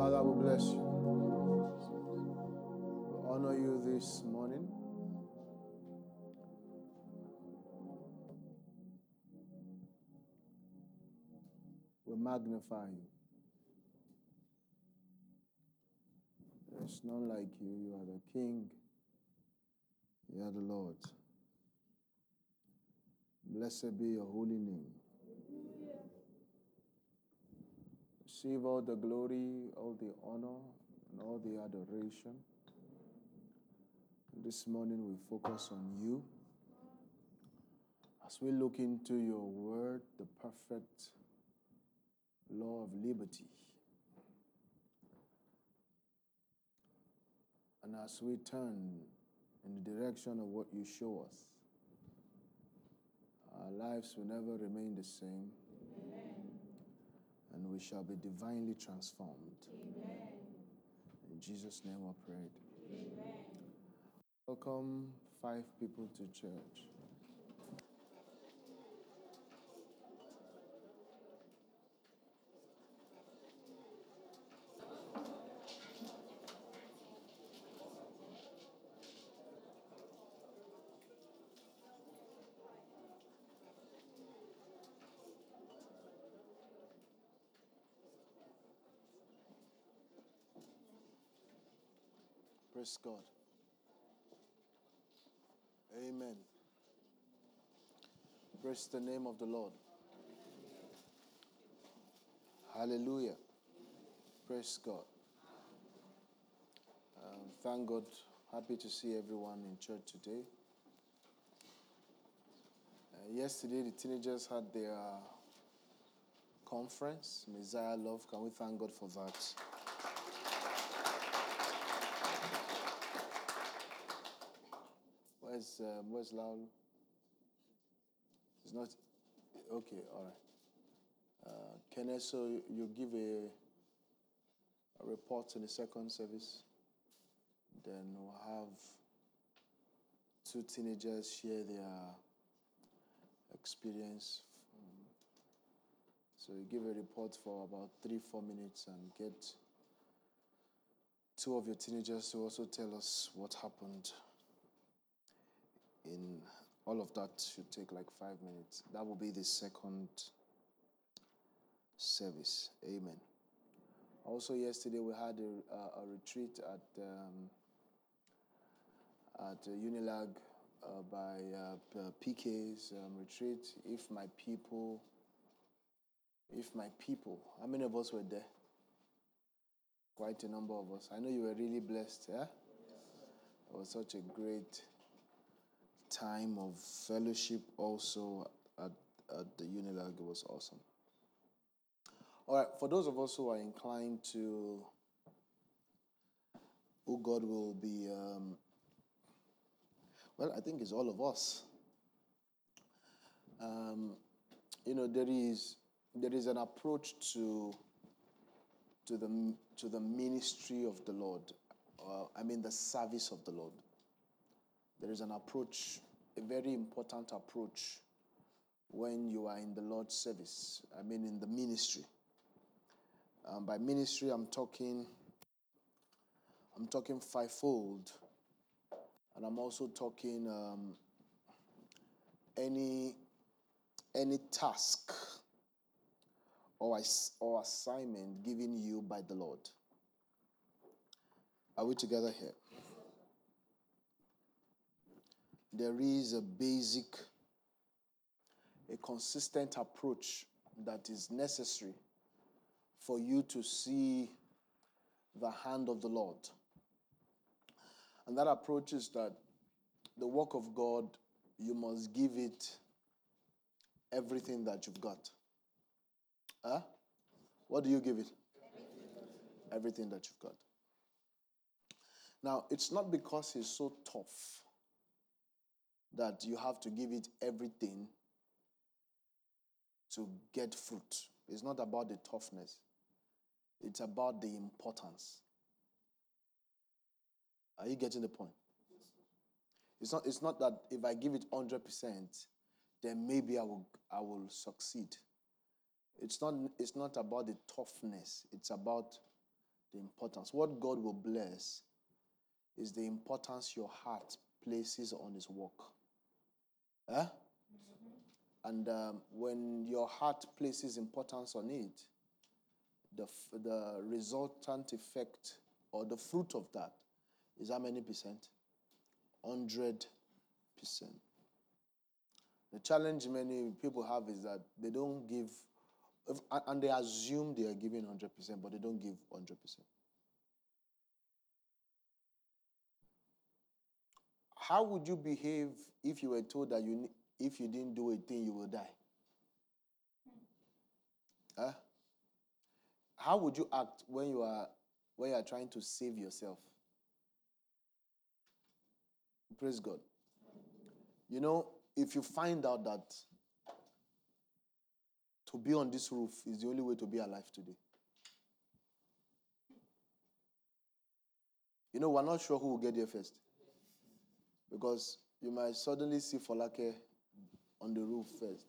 Father, we bless you. We honor you this morning. We magnify you. There's none like you. You are the King. You are the Lord. Blessed be your holy name. Receive all the glory, all the honor, and all the adoration. This morning we focus on you. As we look into your word, the perfect law of liberty. And as we turn in the direction of what you show us, our lives will never remain the same. And we shall be divinely transformed. In Jesus' name I prayed. Welcome five people to church. Praise God. Amen. Praise the name of the Lord. Hallelujah. Praise God. Um, thank God. Happy to see everyone in church today. Uh, yesterday, the teenagers had their conference, Messiah Love. Can we thank God for that? Where's um, Where's? It's not okay. All right. Uh, Kenneth, so you, give a, a report in the second service. Then we'll have two teenagers share their experience. So you give a report for about three, four minutes and get two of your teenagers to also tell us what happened all of that should take like five minutes. That will be the second service. Amen. Also, yesterday we had a, a, a retreat at um, at uh, Unilag uh, by uh, PK's um, retreat. If my people, if my people, how many of us were there? Quite a number of us. I know you were really blessed. Yeah, it was such a great time of fellowship also at, at the Unilag. Was awesome. All right, for those of us who are inclined to who God will be, um, well, I think it's all of us. Um, you know, there is there is an approach to to the to the ministry of the Lord. Uh, I mean, the service of the Lord there is an approach, a very important approach when you are in the Lord's service. I mean, in the ministry. Um, by ministry, I'm talking, I'm talking fivefold, and I'm also talking um, any any task or or assignment given you by the Lord. Are we together here? There is a basic, a consistent approach that is necessary for you to see the hand of the Lord. And that approach is that the work of God, you must give it everything that you've got. Huh? What do you give it? Everything, everything that you've got. Now, it's not because he's so tough that you have to give it everything to get fruit. It's not about the toughness, it's about the importance. Are you getting the point? It's not, it's not that if I give it 100%, then maybe I will, I will succeed. It's not, it's not about the toughness, it's about The importance. What God will bless is the importance your heart places on His work. Eh? And um, when your heart places importance on it, the, the resultant effect or the fruit of that is how many percent? 100 percent. The challenge many people have is that they don't give, and they assume they are giving 100%, but they don't give 100%. How would you behave if you were told that you, if you didn't do a thing, you will die? Huh? How would you act when you are when you are trying to save yourself? Praise God. You know, if you find out that to be on this roof is the only way to be alive today. You know, we're not sure who will get there first. Because you might suddenly see Folake on the roof first.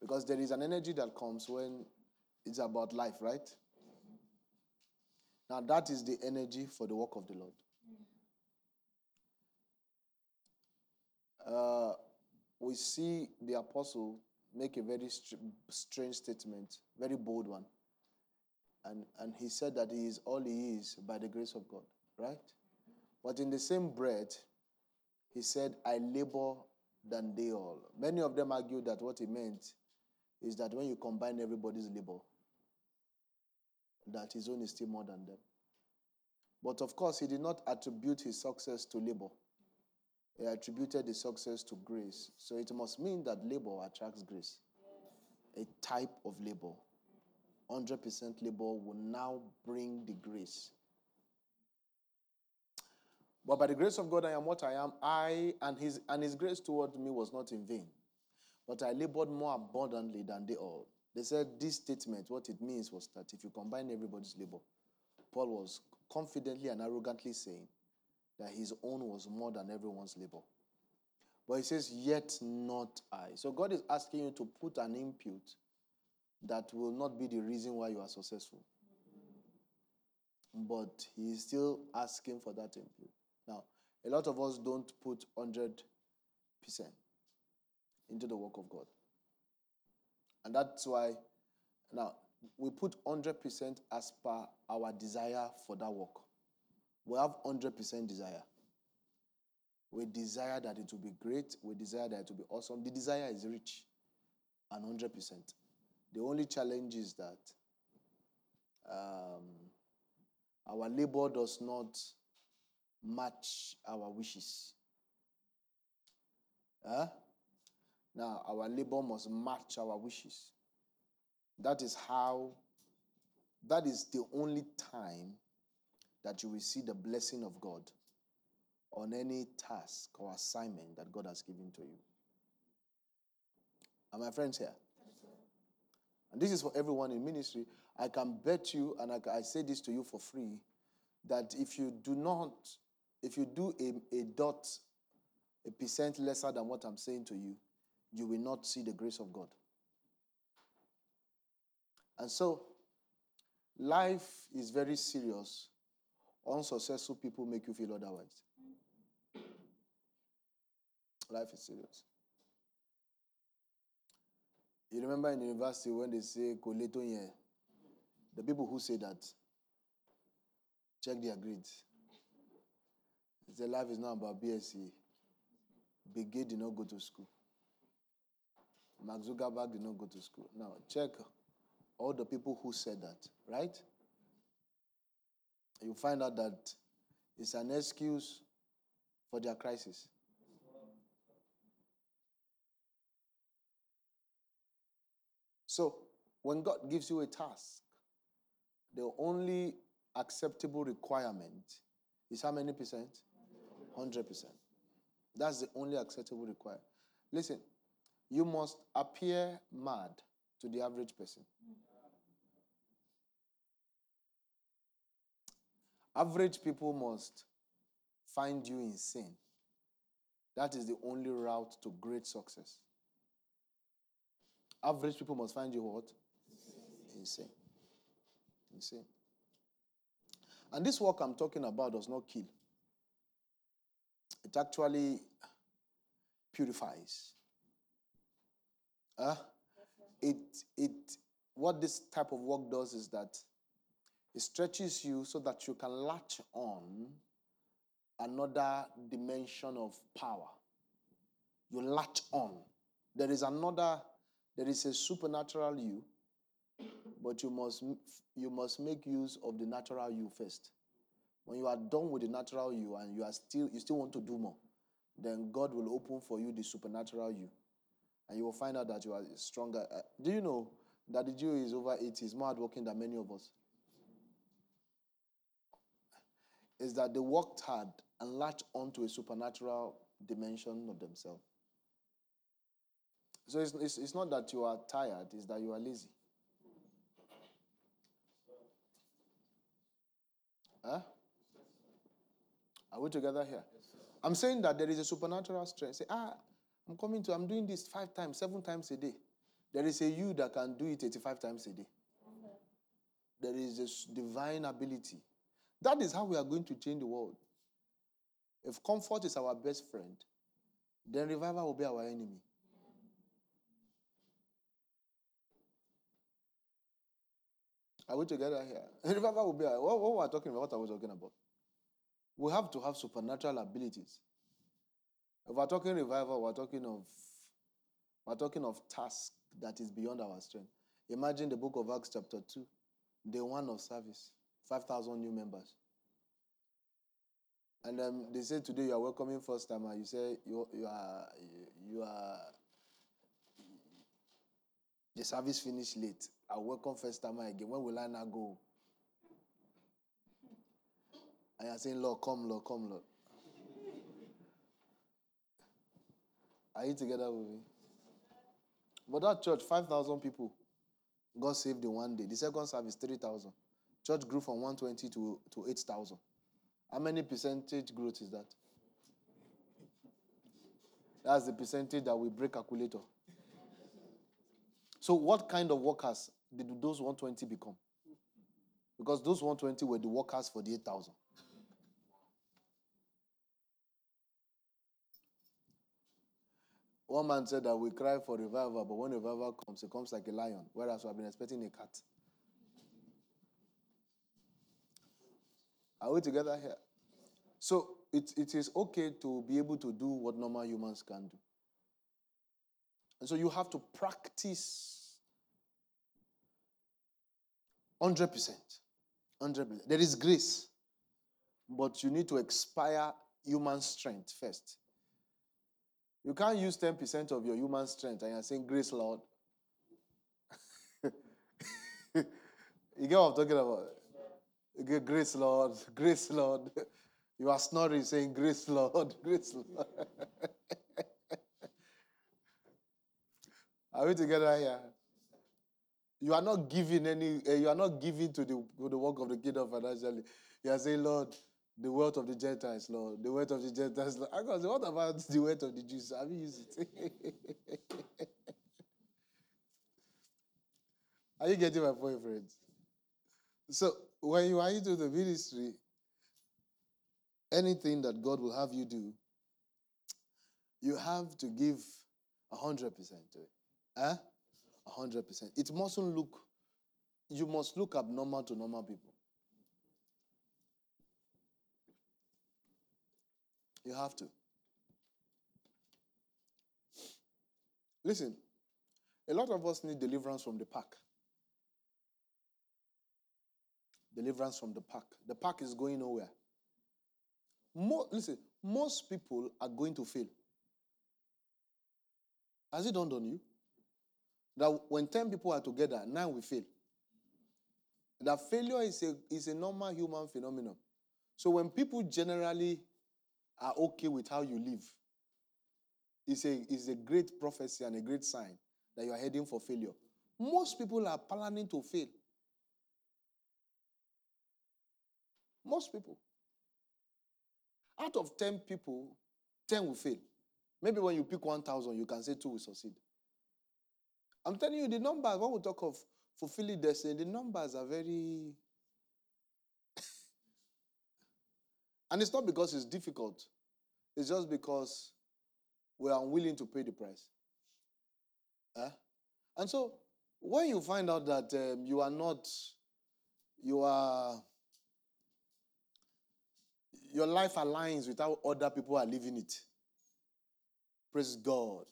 Because there is an energy that comes when it's about life, right? Now, that is the energy for the work of the Lord. Uh, we see the apostle make a very str- strange statement, very bold one. And, and he said that he is all he is by the grace of God, right? But in the same breath, he said, I labor than they all. Many of them argue that what he meant is that when you combine everybody's labor, that his own is still more than them. But of course, he did not attribute his success to labor. He attributed the success to grace. So it must mean that labor attracts grace. A type of labor. 100% labor will now bring the grace. But by the grace of God, I am what I am. I and his and his grace toward me was not in vain. But I labored more abundantly than they all. They said this statement, what it means was that if you combine everybody's labor, Paul was confidently and arrogantly saying that his own was more than everyone's labor. But he says, Yet not I. So God is asking you to put an input that will not be the reason why you are successful. But he is still asking for that input. A lot of us don't put 100% into the work of God. And that's why, now, we put 100% as per our desire for that work. We have 100% desire. We desire that it will be great. We desire that it will be awesome. The desire is rich and 100%. The only challenge is that um, our labor does not match our wishes. Huh? Now, our labor must match our wishes. That is how, that is the only time that you will see the blessing of God on any task or assignment that God has given to you. Are my friends here? And this is for everyone in ministry. I can bet you, and I, I say this to you for free, that if you do not, if you do a, a dot, a percent lesser than what I'm saying to you, you will not see the grace of God. And so, life is very serious. Unsuccessful people make you feel otherwise. Life is serious. You remember in university when they say Koleto the people who say that check their grades. They say life is not about BSc. Big did not go to school. Mark Zuckerberg did not go to school. Now, check all the people who said that, right? You find out that it's an excuse for their crisis. So, when God gives you a task, the only acceptable requirement is how many percent? 100%. That's the only acceptable requirement. Listen, you must appear mad to the average person. Average people must find you insane. That is the only route to great success. Average people must find you what? Insane. Insane. And this work I'm talking about does not kill, it actually purifies. Uh, it, it, what this type of work does is that it stretches you so that you can latch on another dimension of power. You latch on. There is another, there is a supernatural you, but you must you must make use of the natural you first. When you are done with the natural you and you are still you still want to do more, then God will open for you the supernatural you. And you will find out that you are stronger. Uh, do you know that the Jew is over 80, is more hardworking than many of us? Is that they worked hard and latched onto a supernatural dimension of themselves. So it's, it's, it's not that you are tired, it's that you are lazy. Huh? Are we together here? I'm saying that there is a supernatural strength. Say, ah, I'm coming to, I'm doing this five times, seven times a day. There is a you that can do it 85 times a day. There is this divine ability. That is how we are going to change the world. If comfort is our best friend, then revival will be our enemy. Are we together here? Revival will be our, what, what we're talking about, what I was talking about. We have to have supernatural abilities. If we're talking revival, we're talking of we're talking of task that is beyond our strength. Imagine the book of Acts, chapter 2, day one of service, 5,000 new members. And um, they say today you are welcoming first timer. You say you, you are you are the service finished late. I welcome first timer again. When will I now go? And you're saying, Lord, come, Lord, come, Lord. Are you together with me? But that church, 5,000 people, God saved in one day. The second service, 3,000. Church grew from 120 to, to 8,000. How many percentage growth is that? That's the percentage that we break calculator. So, what kind of workers did those 120 become? Because those 120 were the workers for the 8,000. One man said that we cry for revival, but when revival comes, it comes like a lion, whereas we have been expecting a cat. Are we together here? So it, it is okay to be able to do what normal humans can do. And so you have to practice 100%. 100%. There is grace, but you need to expire human strength first. You can't use 10% of your human strength and you're saying, Grace, Lord. you get what I'm talking about? Grace, Lord, grace, Lord. You are snoring, saying, Grace, Lord, grace, Lord. are we together here? You are not giving any, uh, you are not giving to the, to the work of the kingdom financially. You are saying, Lord, the wealth of the Gentiles, Lord. The wealth of the Gentiles, Lord. I say, what about the wealth of the Jews? Have you used it? are you getting my point, friends? So, when you are into the ministry, anything that God will have you do, you have to give 100% to it. Huh? 100%. It mustn't look, you must look abnormal to normal people. You have to. Listen, a lot of us need deliverance from the pack. Deliverance from the pack. The pack is going nowhere. More, listen, most people are going to fail. Has it dawned on you? That when 10 people are together, nine will fail. That failure is a, is a normal human phenomenon. So when people generally are okay with how you live, it's a, it's a great prophecy and a great sign that you are heading for failure. Most people are planning to fail. Most people. Out of 10 people, 10 will fail. Maybe when you pick 1,000, you can say two will succeed. I'm telling you, the numbers, when we talk of fulfilling destiny, the numbers are very. And it's not because it's difficult, it's just because we are unwilling to pay the price. Eh? And so, when you find out that um, you are not, you are, your life aligns with how other people are living it. Praise God.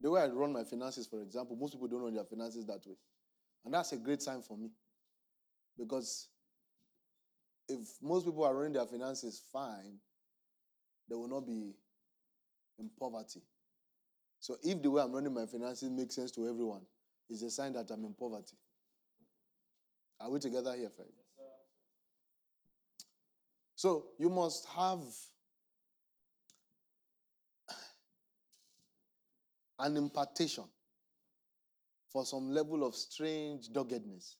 The way I run my finances, for example, most people don't run their finances that way. And that's a great sign for me. Because if most people are running their finances fine, they will not be in poverty. So if the way I'm running my finances makes sense to everyone, it's a sign that I'm in poverty. Are we together here, friend? Yes, so you must have an impartation for some level of strange doggedness,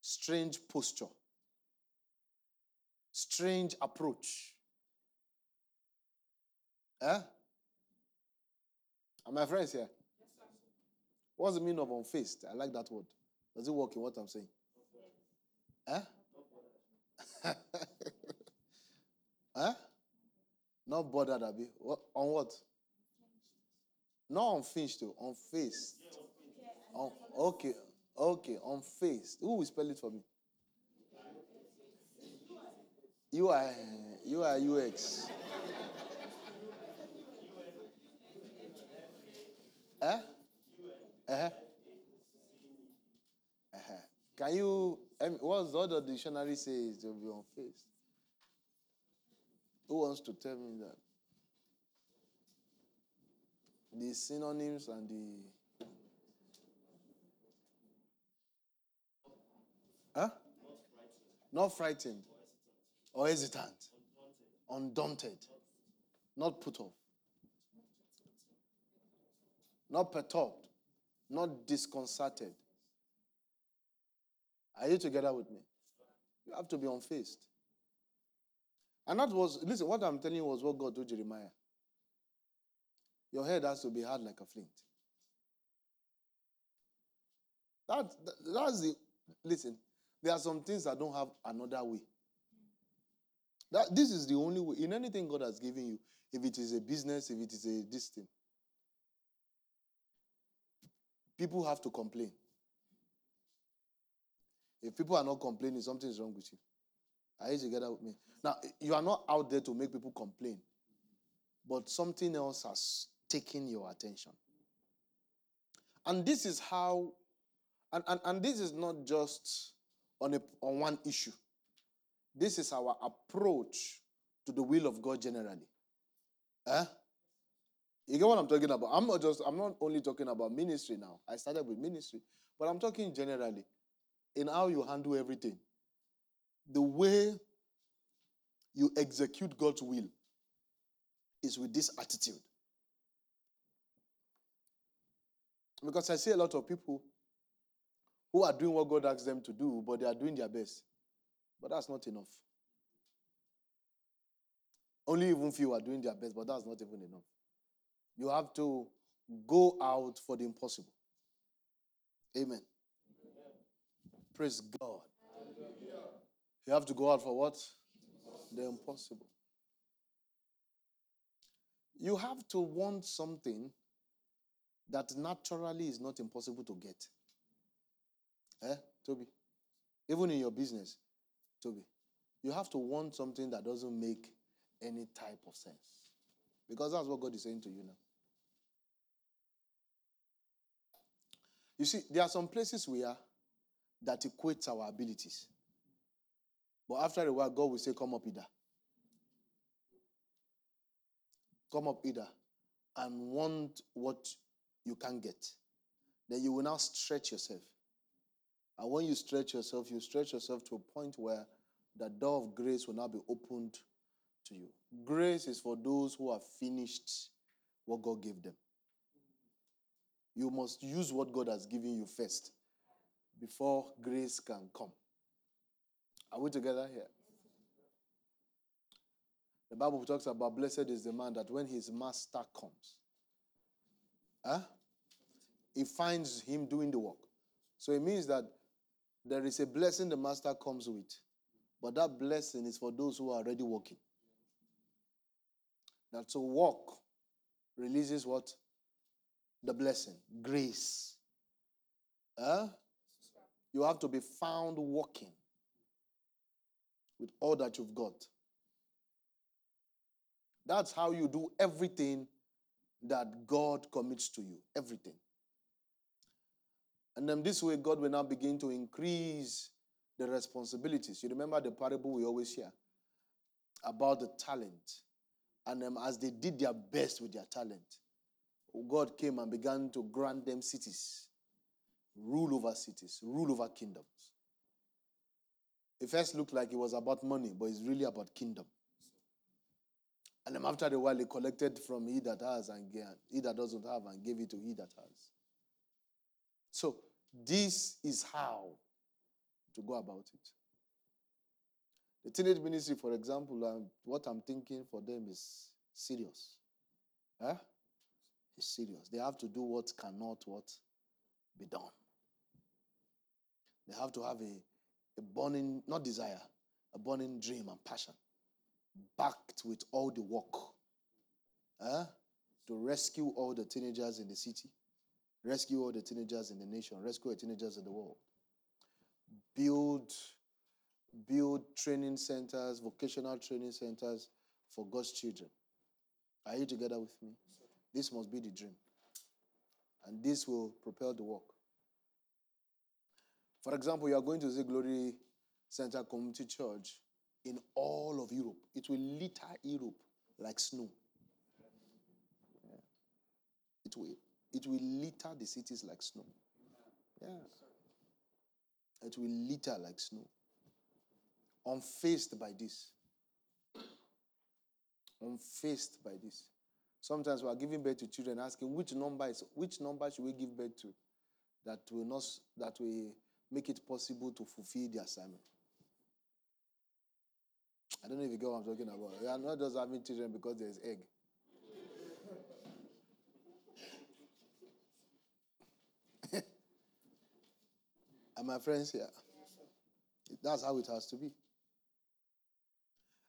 strange posture, strange approach. Eh? Are my friends here? Yes, sir. What's the meaning of unfaced? I like that word. Does it work in what I'm saying? Eh? eh? Not bothered, Abby. What, on what? Not unfinished, though. Unfaced. Face okay, okay, unfaced. Who will spell it for me? You are, you are UX. eh? Uh-huh. Uh-huh. Can you, um, what's the other dictionary says to be unfaced? Who wants to tell me that? The synonyms and the. Huh? Not frightened. Or hesitant. Undaunted. Not put off. Not perturbed. Not disconcerted. Are you together with me? You have to be unfaced. And that was, listen, what I'm telling you was what God told Jeremiah. Your head has to be hard like a flint. That, that, that's the listen. There are some things that don't have another way. That this is the only way in anything God has given you. If it is a business, if it is a this thing, people have to complain. If people are not complaining, something is wrong with you. Are you together with me? Now, you are not out there to make people complain, but something else has taking your attention. And this is how, and, and, and this is not just on, a, on one issue. This is our approach to the will of God generally. Eh? You get what I'm talking about? I'm not just, I'm not only talking about ministry now. I started with ministry, but I'm talking generally in how you handle everything. The way you execute God's will is with this attitude. Because I see a lot of people who are doing what God asks them to do, but they are doing their best. But that's not enough. Only even few are doing their best, but that's not even enough. You have to go out for the impossible. Amen. Amen. Praise God. Hallelujah. You have to go out for what? Impossible. The impossible. You have to want something that naturally is not impossible to get. Eh, Toby? Even in your business, Toby, you have to want something that doesn't make any type of sense. Because that's what God is saying to you now. You see, there are some places we are that equates our abilities. But after a while, God will say, Come up either. Come up either and want what you can't get. Then you will now stretch yourself. And when you stretch yourself, you stretch yourself to a point where the door of grace will now be opened to you. Grace is for those who have finished what God gave them. You must use what God has given you first before grace can come. Are we together here? The Bible talks about blessed is the man that when his master comes, Huh? He finds him doing the work. So it means that there is a blessing the master comes with, but that blessing is for those who are already working. That to walk releases what? The blessing, grace. Huh? You have to be found walking with all that you've got. That's how you do everything that God commits to you. Everything. And then this way, God will now begin to increase the responsibilities. You remember the parable we always hear about the talent. And as they did their best with their talent, God came and began to grant them cities, rule over cities, rule over kingdoms. It first looked like it was about money, but it's really about kingdom. And then after a while, he collected from he that has and he that doesn't have and gave it to he that has. So, this is how to go about it. The teenage ministry, for example, um, what I'm thinking for them is serious. Huh? It's serious. They have to do what cannot what be done. They have to have a, a burning, not desire, a burning dream and passion, backed with all the work. Huh? To rescue all the teenagers in the city, rescue all the teenagers in the nation, rescue the teenagers in the world. Build build training centers, vocational training centers for God's children. Are you together with me? This must be the dream. And this will propel the work. For example, you are going to the Glory Center Community Church in all of Europe. It will litter Europe like snow. It will, it will litter the cities like snow. Yeah. It will litter like snow unfaced by this. Unfaced by this. Sometimes we are giving birth to children asking which number is which number should we give birth to that will not that will make it possible to fulfill the assignment. I don't know if you get what I'm talking about. We are not just having children because there's egg. And my friends here, that's how it has to be.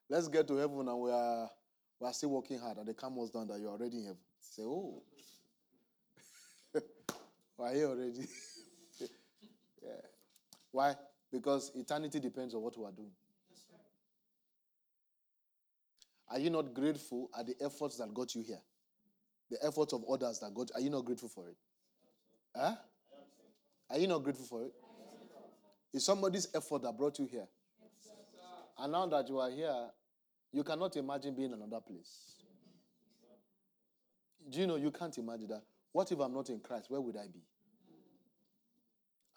Let's get to heaven and we are, we are still working hard and they come us down that you're already in heaven. Say, oh, we're here already. yeah. Why? Because eternity depends on what we are doing. Are you not grateful at the efforts that got you here? The efforts of others that got you. are you not grateful for it? Huh? Are you not grateful for it? It's somebody's effort that brought you here. And now that you are here, you cannot imagine being another place. Do you know you can't imagine that? What if I'm not in Christ? Where would I be?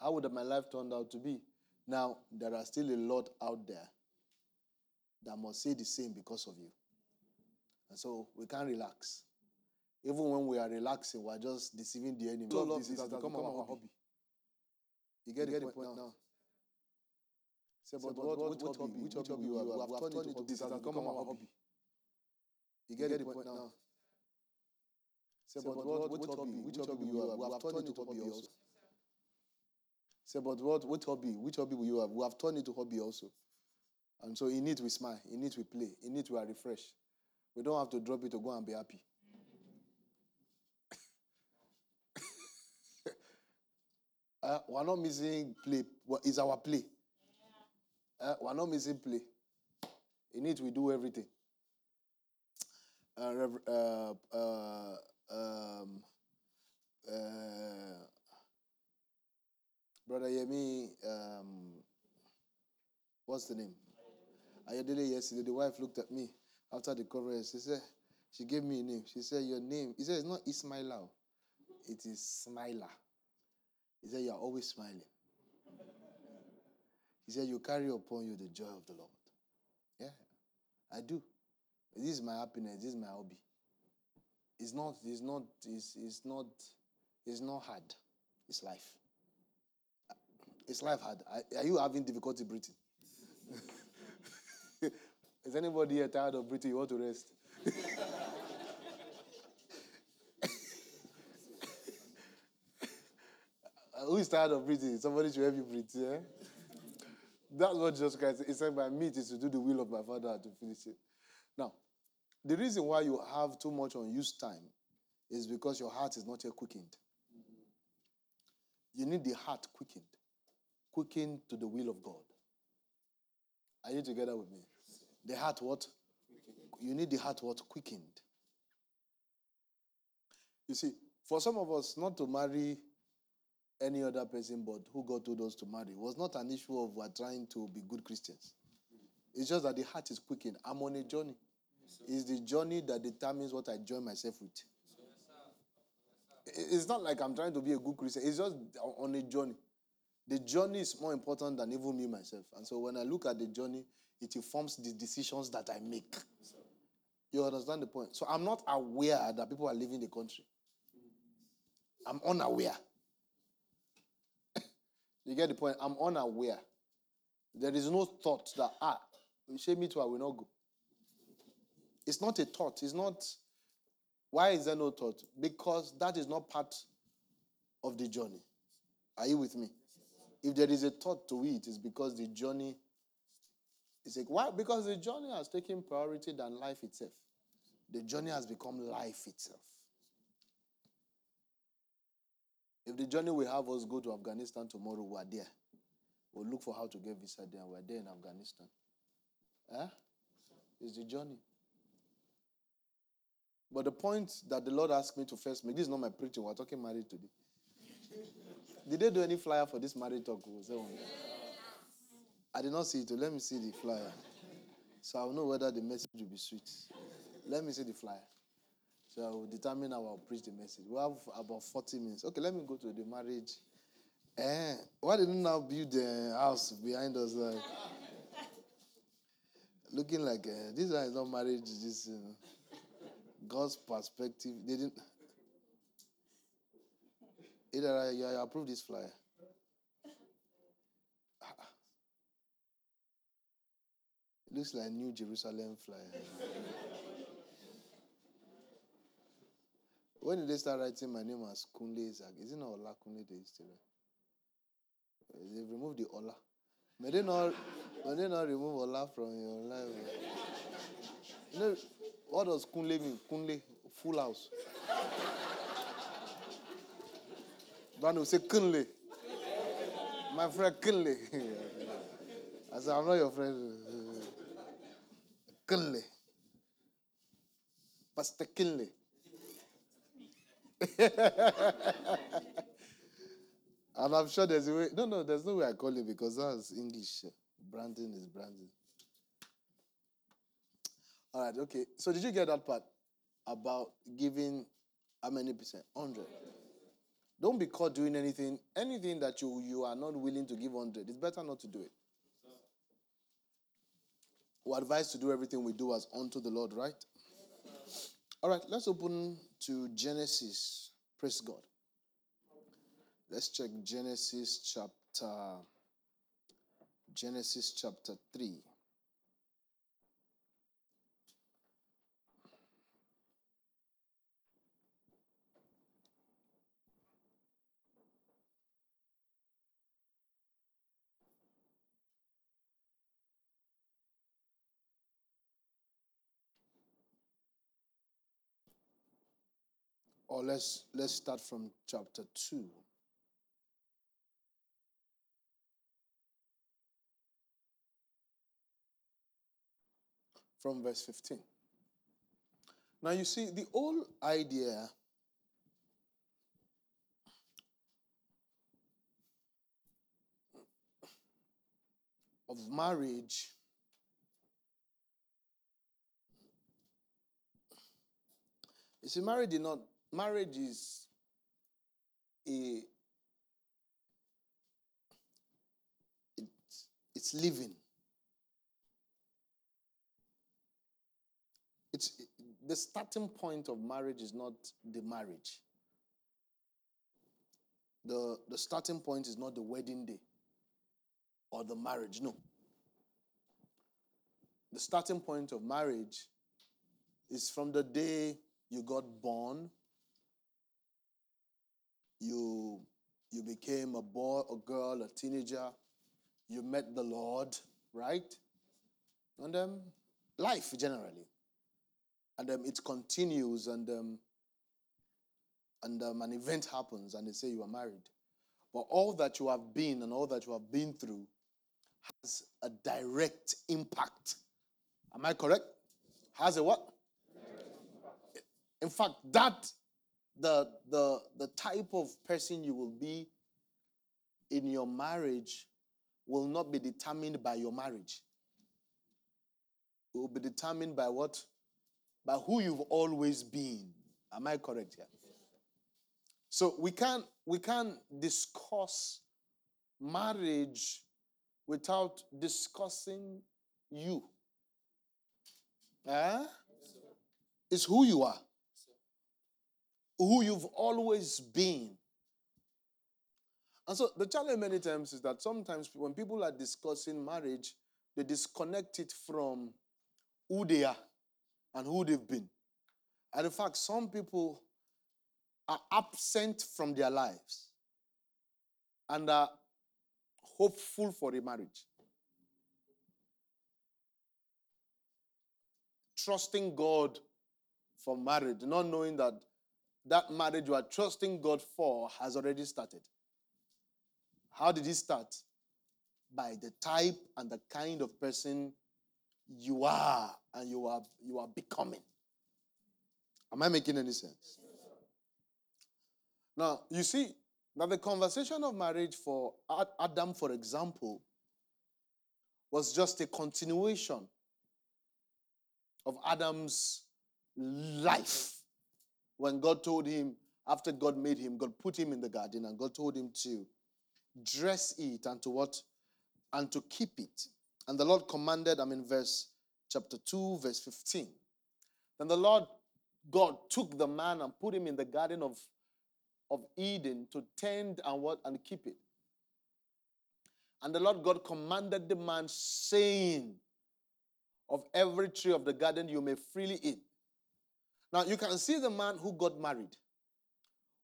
How would my life turn out to be? Now, there are still a lot out there that must say the same because of you. And so we can't relax. Even when we are relaxing, we're just deceiving the enemy. So this has become our hobby. hobby. You get, you get the point, now? now? Say, but, but what, what, what hobby? Which hobby you have? We have turned it to this has become our hobby. You get the point now? Say, but what, what hobby? Which hobby you have? We have turned it to hobby also. Say, but what, what hobby? Which hobby will you have? We have turned it to hobby also. And so in it we smile, in it we play, in it we are refreshed. We don't have to drop it to go and be happy. uh, we're not missing play. It's our play. Uh, we're not missing play. In it, we do everything. Uh, uh, uh, um, uh, Brother Yemi, um, what's the name? Ayodele yesterday, the wife looked at me after the conference. She said, she gave me a name. She said, Your name. He said, It's not Ismaila. It is Smiler. He said, You're always smiling. He said, You carry upon you the joy of the Lord. Yeah, I do. This is my happiness. This is my hobby. It's not, it's not, it's, it's not, it's not hard. It's life. It's life hard. Are you having difficulty breathing? is anybody here tired of breathing? You want to rest? who is tired of breathing? Somebody should help you breathe. Yeah? That's what Jesus Christ said. My meat is to do the will of my Father to finish it. Now, the reason why you have too much unused time is because your heart is not yet quickened. You need the heart quickened, quickened to the will of God. Are you together with me? The heart what? You need the heart what? Quickened. You see, for some of us, not to marry any other person but who God told us to marry was not an issue of we're trying to be good Christians. It's just that the heart is quickened. I'm on a journey. It's the journey that determines what I join myself with. It's not like I'm trying to be a good Christian. It's just on a journey. The journey is more important than even me myself. And so when I look at the journey, it informs the decisions that I make. You understand the point? So I'm not aware that people are leaving the country. I'm unaware. You get the point? I'm unaware. There is no thought that, ah, shame me too, I will not go. It's not a thought. It's not. Why is there no thought? Because that is not part of the journey. Are you with me? If there is a thought to it, it's because the journey is like, why? Because the journey has taken priority than life itself. The journey has become life itself. If the journey we have us go to Afghanistan tomorrow, we're there. We'll look for how to get visa there. We're there in Afghanistan. Eh? It's the journey. But the point that the Lord asked me to first make, this is not my preaching, we're talking marriage today. Did they do any flyer for this marriage talk? I did not see it. Let me see the flyer. So I'll know whether the message will be sweet. Let me see the flyer. So determine how I'll preach the message. We have about 40 minutes. Okay, let me go to the marriage. Eh, why didn't you now build the house behind us? Like, looking like uh, this one is not marriage. This uh, God's perspective. They didn't. Either I, approve this flyer. Looks like New Jerusalem flyer. When did they start writing my name as Kunle Isaac? Is it not Ola Kunle they used to write? They removed the Ola. May they not, may they not remove Ola from your life? You know, what does Kunle mean? Kunle, full house. Brandon will say Kunle. My friend Kunle. I said, I'm not your friend. Kunle. Pastor Kinley. and I'm sure there's a way. No, no, there's no way I call it because that's English. Branding is branding. All right, okay. So did you get that part about giving how many percent? 100. Don't be caught doing anything, anything that you, you are not willing to give 100. It's better not to do it. We're advised to do everything we do as unto the Lord, right? All right, let's open to Genesis. Praise God. Let's check Genesis chapter Genesis chapter 3. Or let's let's start from chapter 2. From verse 15. Now you see the whole idea of marriage You see, marriage did not marriage is a it's, it's living. It's the starting point of marriage is not the marriage. The, the starting point is not the wedding day or the marriage. No. The starting point of marriage is from the day you got born you you became a boy, a girl, a teenager, you met the Lord, right? And um, life generally. And um, it continues, and um, and um, an event happens, and they say you are married. But all that you have been and all that you have been through has a direct impact. Am I correct? Has a what? In fact, that the the the type of person you will be in your marriage will not be determined by your marriage. It will be determined by what? By who you've always been. Am I correct here? So we can't we can't discuss marriage without discussing you. Eh? It's who you are. Who you've always been. And so the challenge many times is that sometimes when people are discussing marriage, they disconnect it from who they are and who they've been. And in fact, some people are absent from their lives and are hopeful for a marriage. Trusting God for marriage, not knowing that that marriage you are trusting God for has already started. How did it start? By the type and the kind of person you are and you are you are becoming. Am I making any sense? Now, you see that the conversation of marriage for Adam, for example, was just a continuation of Adam's life when God told him, after God made him, God put him in the garden and God told him to dress it and to what? And to keep it. And the Lord commanded, I'm in verse chapter 2, verse 15. Then the Lord God took the man and put him in the garden of, of Eden to tend and what and keep it. And the Lord God commanded the man, saying, Of every tree of the garden you may freely eat. Now you can see the man who got married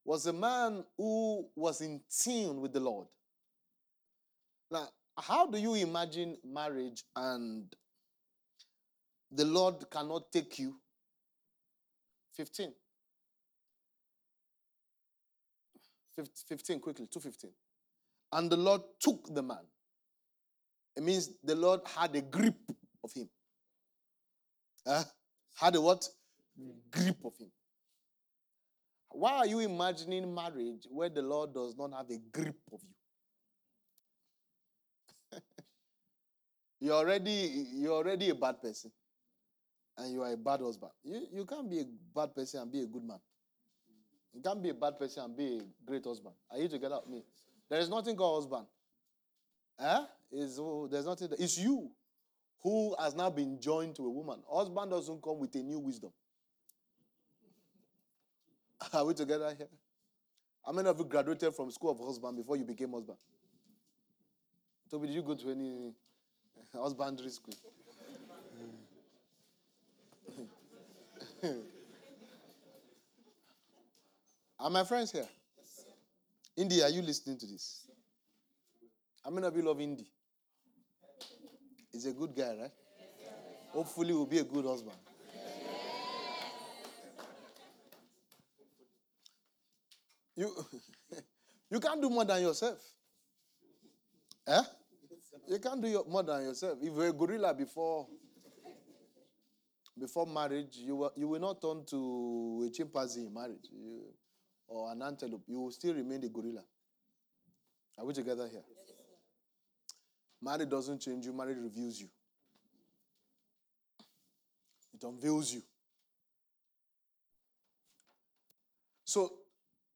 was a man who was in tune with the Lord. Now, how do you imagine marriage and the Lord cannot take you? 15. 15 quickly, 215. And the Lord took the man. It means the Lord had a grip of him. Uh, had a what? Grip of him. Why are you imagining marriage where the Lord does not have a grip of you? you're already you're already a bad person. And you are a bad husband. You, you can't be a bad person and be a good man. You can't be a bad person and be a great husband. Are you together with me? There is nothing called husband. Eh? Is, there's nothing it's you who has now been joined to a woman. Husband doesn't come with a new wisdom are we together here how many of you graduated from school of husband before you became husband Toby, did you go to any eh, husbandry school? are my friends here? Indy, are you listening to this? How many of you love Indy? He's a good guy, right? Hopefully, he'll be a good husband. You, you can't do more than yourself. Eh? You can't do more than yourself. If you're a gorilla before before marriage, you will, you will not turn to a chimpanzee in marriage you, or an antelope. You will still remain a gorilla. Are we together here? Marriage doesn't change you, marriage reveals you. It unveils you. So,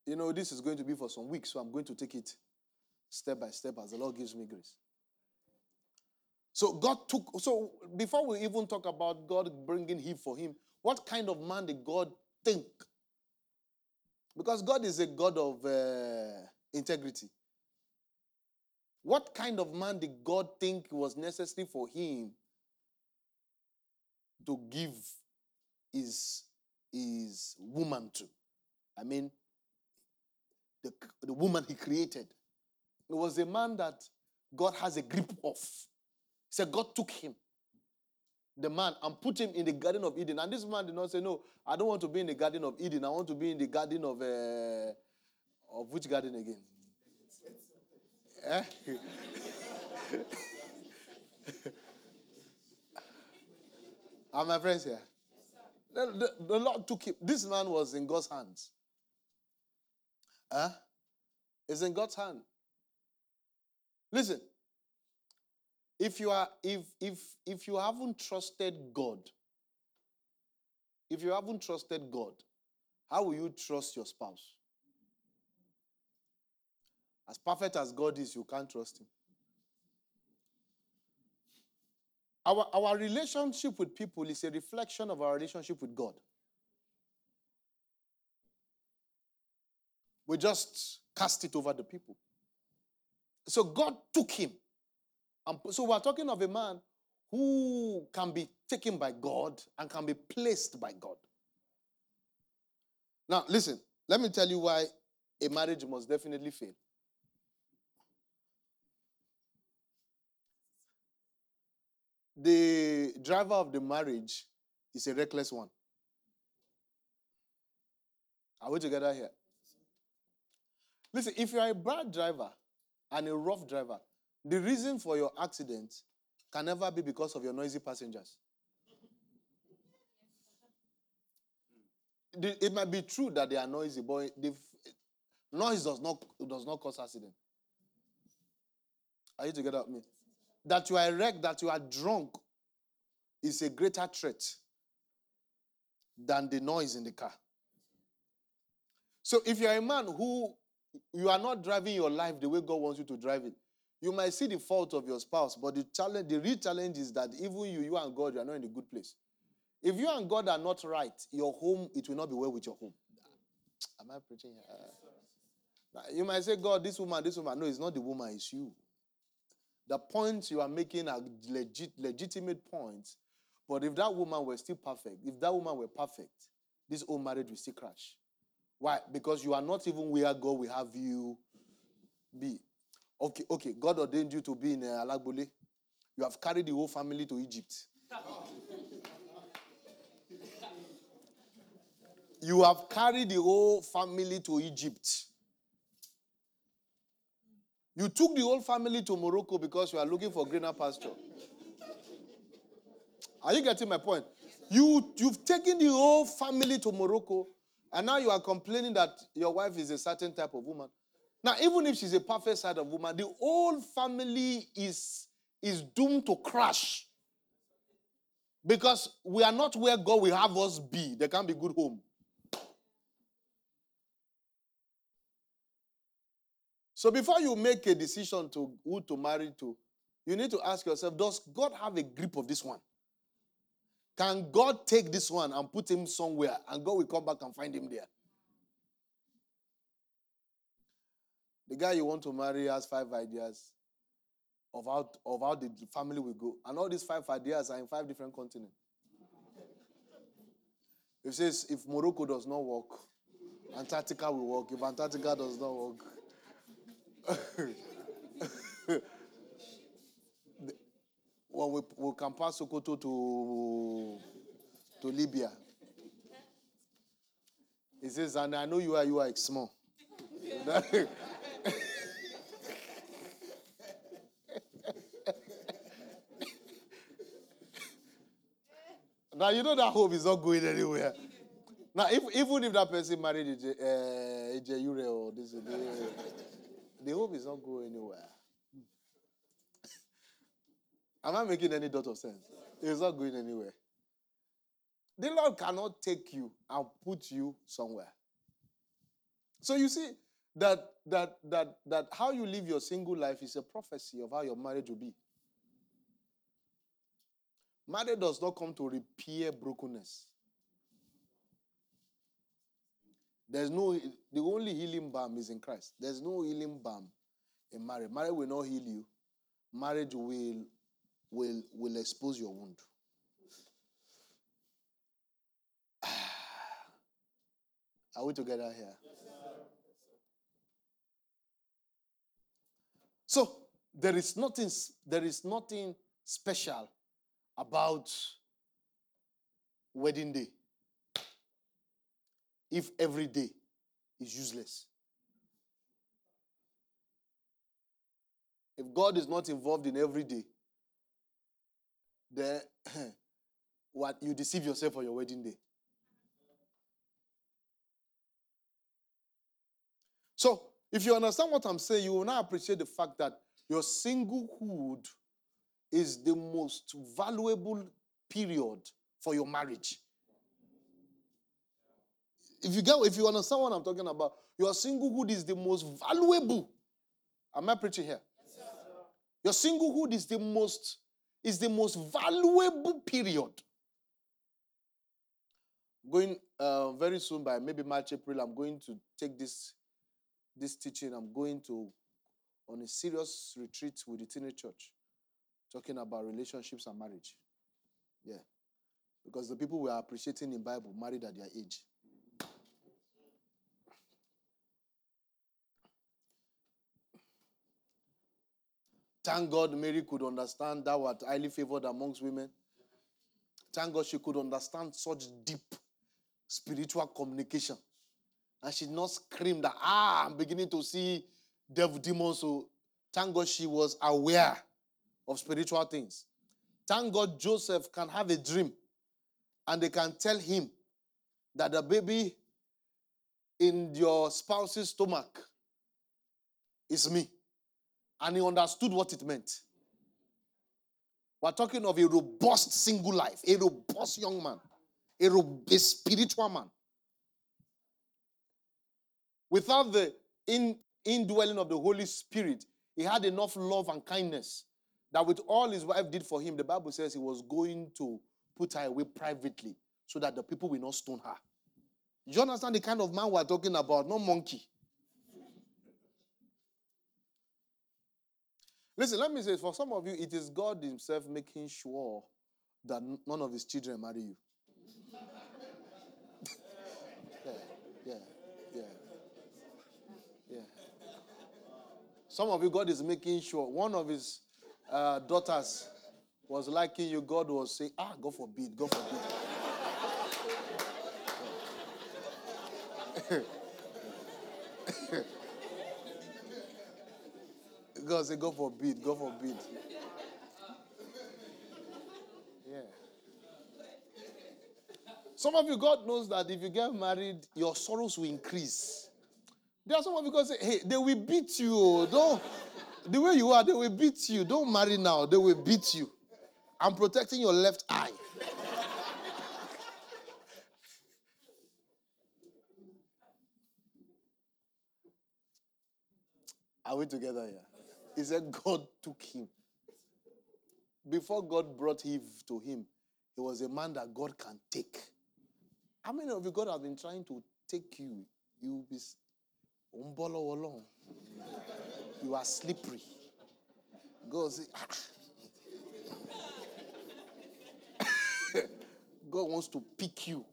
you know, this is going to be for some weeks, so I'm going to take it step by step as the Lord gives me grace. So God took, so before we even talk about God bringing him for him, what kind of man did God think? Because God is a God of uh, integrity. What kind of man did God think was necessary for him to give his, his woman to? I mean, the the woman he created. It was a man that God has a grip of. So God took him, the man, and put him in the Garden of Eden. And this man did not say, No, I don't want to be in the Garden of Eden. I want to be in the Garden of uh, of which garden again? eh? Are my friends here? The, the, the, Lord took him. This man was in God's hands. Huh? It's in God's hand. Listen. If you are if if if you haven't trusted God, if you haven't trusted God, how will you trust your spouse? As perfect as God is, you can't trust him. Our, our relationship with people is a reflection of our relationship with God. We just cast it over the people. So God took him. And so we're talking of a man who can be taken by God and can be placed by God. Now, listen, let me tell you why a marriage must definitely fail. the driver of the marriage is a reckless one. Are we together here? Listen, if you are a bad driver and a rough driver, the reason for your accident can never be because of your noisy passengers. It might be true that they are noisy, but noise does not, does not cause accident. Are you together with me? that you are wrecked, that you are drunk, is a greater threat than the noise in the car. So if you're a man who you are not driving your life the way God wants you to drive it, you might see the fault of your spouse, but the challenge, the real challenge is that even you, you and God, you are not in a good place. If you and God are not right, your home, it will not be well with your home. Am I preaching? Uh, you might say, God, this woman, this woman. No, it's not the woman, it's you. The points you are making are legit, legitimate points. But if that woman were still perfect, if that woman were perfect, this whole marriage will still crash. Why? Because you are not even where God will have you be. Okay, okay. God ordained you to be in uh, Alagbole. You have carried the whole family to Egypt. you have carried the whole family to Egypt. You took the whole family to Morocco because you are looking for greener pasture. Are you getting my point? You, you've taken the whole family to Morocco, and now you are complaining that your wife is a certain type of woman. Now, even if she's a perfect side of woman, the whole family is, is doomed to crash. Because we are not where God will have us be. There can't be good home. So before you make a decision to who to marry to, you need to ask yourself, does God have a grip of this one? Can God take this one and put him somewhere and God will come back and find him there? The guy you want to marry has five ideas of how, of how the family will go. And all these five ideas are in five different continents. It says if Morocco does not work, Antarctica will work. If Antarctica does not work, well, we, we can pass Sokoto to, to Libya. He says, and I know you are, you are small. now you know that hope is not going anywhere. Now, if, even if that person married AJ, uh, AJ or this, uh, the hope is not going anywhere. Am I making any dot of sense? It's not going anywhere. The Lord cannot take you and put you somewhere. So you see that that that that how you live your single life is a prophecy of how your marriage will be. Marriage does not come to repair brokenness. There's no, the only healing balm is in Christ. There's no healing balm in marriage. Marriage will not heal you. Marriage will, will, will expose your wound. Are we together here? So there is nothing, there is nothing special about wedding day if every day is useless. If God is not involved in every day, then what you deceive yourself on your wedding day. So, if you understand what I'm saying, you will now appreciate the fact that your singlehood is the most valuable period for your marriage. If you get if you understand what I'm talking about, your singlehood is the most valuable. Am I preaching here? Yes, your singlehood is the most is the most valuable period. Going uh, very soon by maybe March, April, I'm going to take this this teaching. I'm going to on a serious retreat with the teenage church, talking about relationships and marriage. Yeah, because the people we are appreciating in Bible married at their age. Thank God Mary could understand that was highly favored amongst women. Thank God she could understand such deep spiritual communication. And she did not scream that, ah, I'm beginning to see devil demons. So thank God she was aware of spiritual things. Thank God Joseph can have a dream and they can tell him that the baby in your spouse's stomach is me and he understood what it meant. We're talking of a robust single life, a robust young man, a, robust spiritual man. Without the in, indwelling of the Holy Spirit, he had enough love and kindness that with all his wife did for him, the Bible says he was going to put her away privately so that the people will not stone her. You understand the kind of man we're talking about? No monkey. Listen, let me say, for some of you, it is God Himself making sure that none of His children marry you. yeah, yeah, yeah, yeah. Some of you, God is making sure. One of His uh, daughters was liking you. God was saying, Ah, God forbid, God forbid. God say, God forbid, God forbid. Yeah. Some of you, God knows that if you get married, your sorrows will increase. There are some of you God say, hey, they will beat you. Oh, don't the way you are, they will beat you. Don't marry now, they will beat you. I'm protecting your left eye. Are we together here? He said God took him. Before God brought Eve to him, he was a man that God can take. How many of you God has been trying to take you? You be along. You are slippery. God say, ah. God wants to pick you.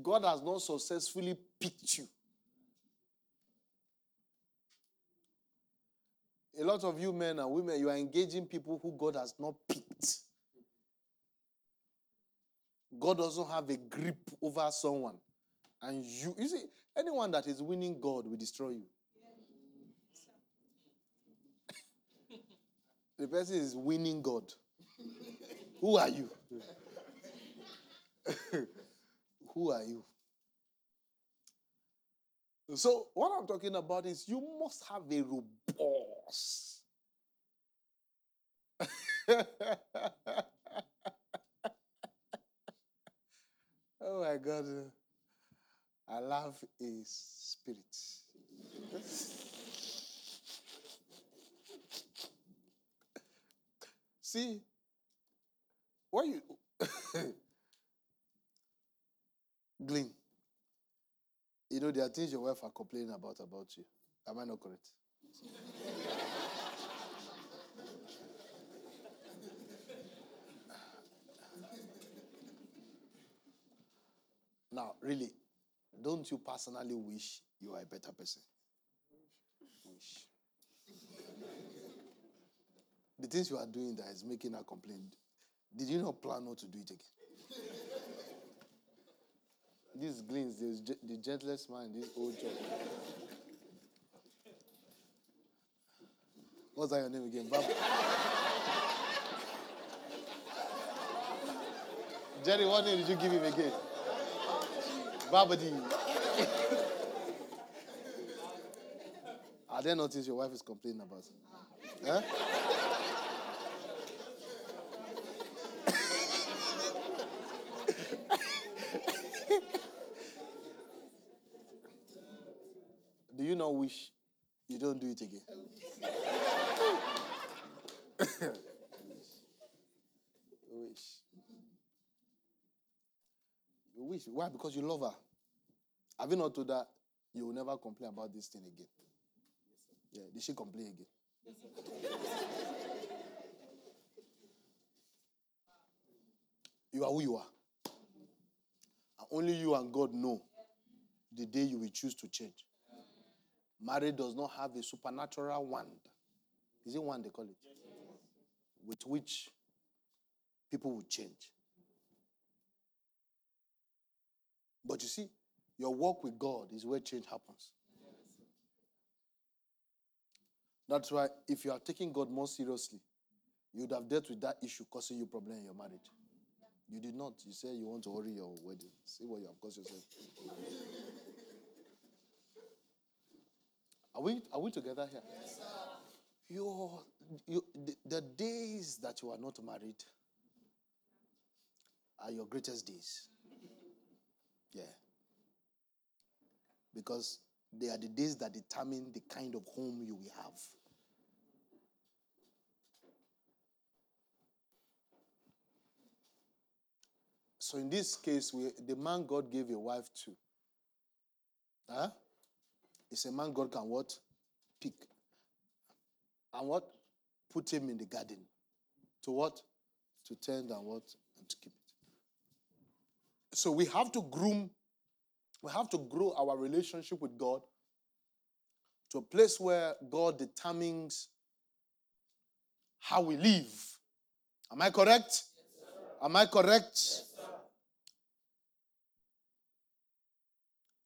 God has not successfully picked you. A lot of you men and women, you are engaging people who God has not picked. God doesn't have a grip over someone. And you, you see, anyone that is winning God will destroy you. the person is winning God. Who are you? Who are you? So, what I'm talking about is you must have a robust. oh my God. I love his spirit. See, what you Glean. You know, there are things your wife are complaining about about you. Am I not correct? now, really, don't you personally wish you are a better person? Wish. The things you are doing that is making her complain. Did you not plan not to do it again? These gleans, the gentlest man in this old church. What's that your name again? Bab- Jerry, what name did you give him again? Babadi. Are there not things your wife is complaining about? Huh? Not wish you don't do it again? you wish. You wish. Why? Because you love her. Have you not told her you will never complain about this thing again? Yeah. Did she complain again? you are who you are. And only you and God know the day you will choose to change. Marriage does not have a supernatural wand. Is it wand they call it? With which people will change. But you see, your walk with God is where change happens. That's why if you are taking God more seriously, you would have dealt with that issue causing you problem in your marriage. You did not. You said you want to hurry your wedding. See what you have caused yourself. Are we, are we together here? Yes, sir. Your, you, the, the days that you are not married are your greatest days. Yeah. Because they are the days that determine the kind of home you will have. So in this case, we, the man God gave a wife to, huh? It's a man God can what? Pick. And what? Put him in the garden. To what? To tend and what? And to keep it. So we have to groom, we have to grow our relationship with God to a place where God determines how we live. Am I correct? Yes, Am I correct? Yes,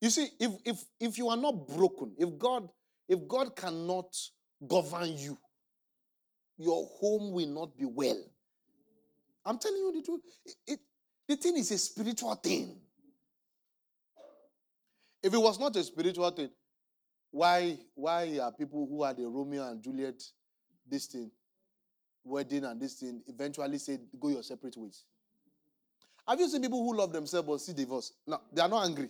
You see, if if if you are not broken, if God if God cannot govern you, your home will not be well. I'm telling you the truth. It, it, the thing is a spiritual thing. If it was not a spiritual thing, why why are people who are the Romeo and Juliet this thing, wedding and this thing, eventually say go your separate ways? Have you seen people who love themselves but see divorce? No, they are not angry.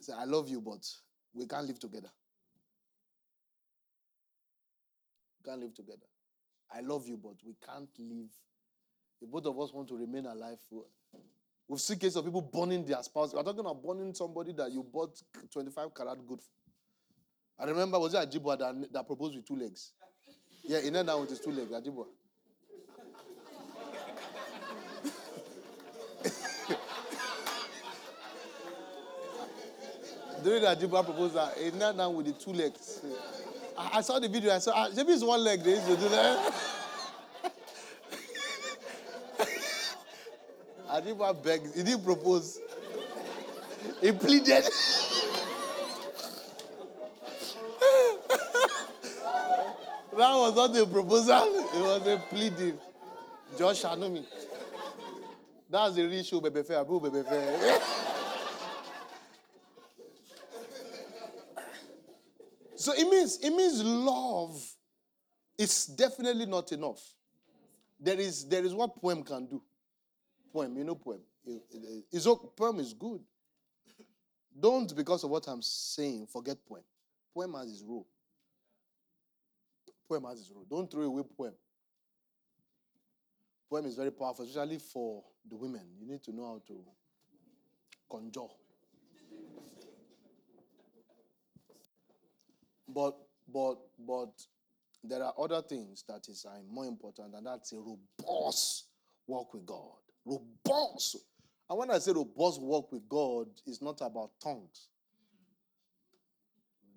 Say, I love you, but we can't live together. We can't live together. I love you, but we can't live. If both of us want to remain alive, we've seen cases of people burning their spouse. We're talking about burning somebody that you bought 25 carat good for. I remember, was it Ajibwa that, that proposed with two legs? Yeah, he knelt down with his two legs, Ajibwa. The Ajiba proposal, he knelt down with the two legs. I, I saw the video. I saw, ah, maybe it's one leg they used to do that. Ajiba begged. He didn't propose. He pleaded. that was not a proposal. It was a pleading. Josh Anomi. That's the real show, Bebe Fair. Bebe Fair. So it means it means love is definitely not enough. There is there is what poem can do. Poem, you know poem. Uh, is poem is good. Don't because of what I'm saying forget poem. Poem has its role. Poem has its role. Don't throw away poem. Poem is very powerful, especially for the women. You need to know how to conjure. But but but there are other things that is uh, more important, and that's a robust walk with God. Robust. And when I say robust walk with God, it's not about tongues.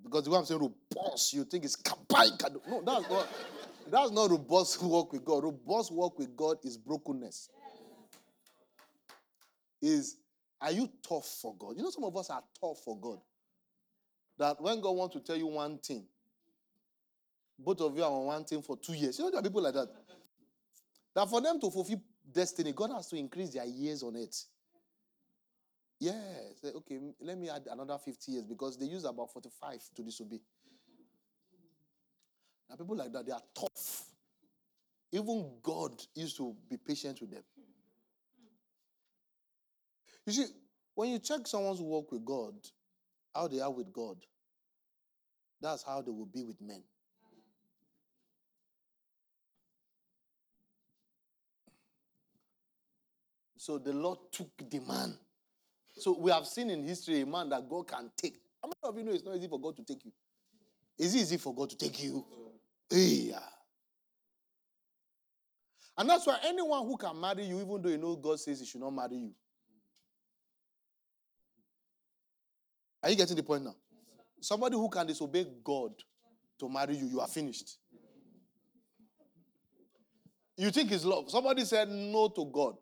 Because way I'm saying robust, you think it's kapai. No, that's not. That's not robust walk with God. Robust walk with God is brokenness. Is are you tough for God? You know, some of us are tough for God. That when God wants to tell you one thing, both of you are on one thing for two years. You know, there are people like that. That for them to fulfill destiny, God has to increase their years on it. Yeah. Okay, let me add another 50 years because they use about 45 to disobey. Now, people like that, they are tough. Even God used to be patient with them. You see, when you check someone's walk with God, how they are with God, that's how they will be with men. So the Lord took the man. So we have seen in history a man that God can take. How many of you know it's not easy for God to take you? Is it easy for God to take you? Yeah. And that's why anyone who can marry you, even though you know God says he should not marry you. Are you getting the point now? Somebody who can disobey God to marry you, you are finished. You think it's love. Somebody said no to God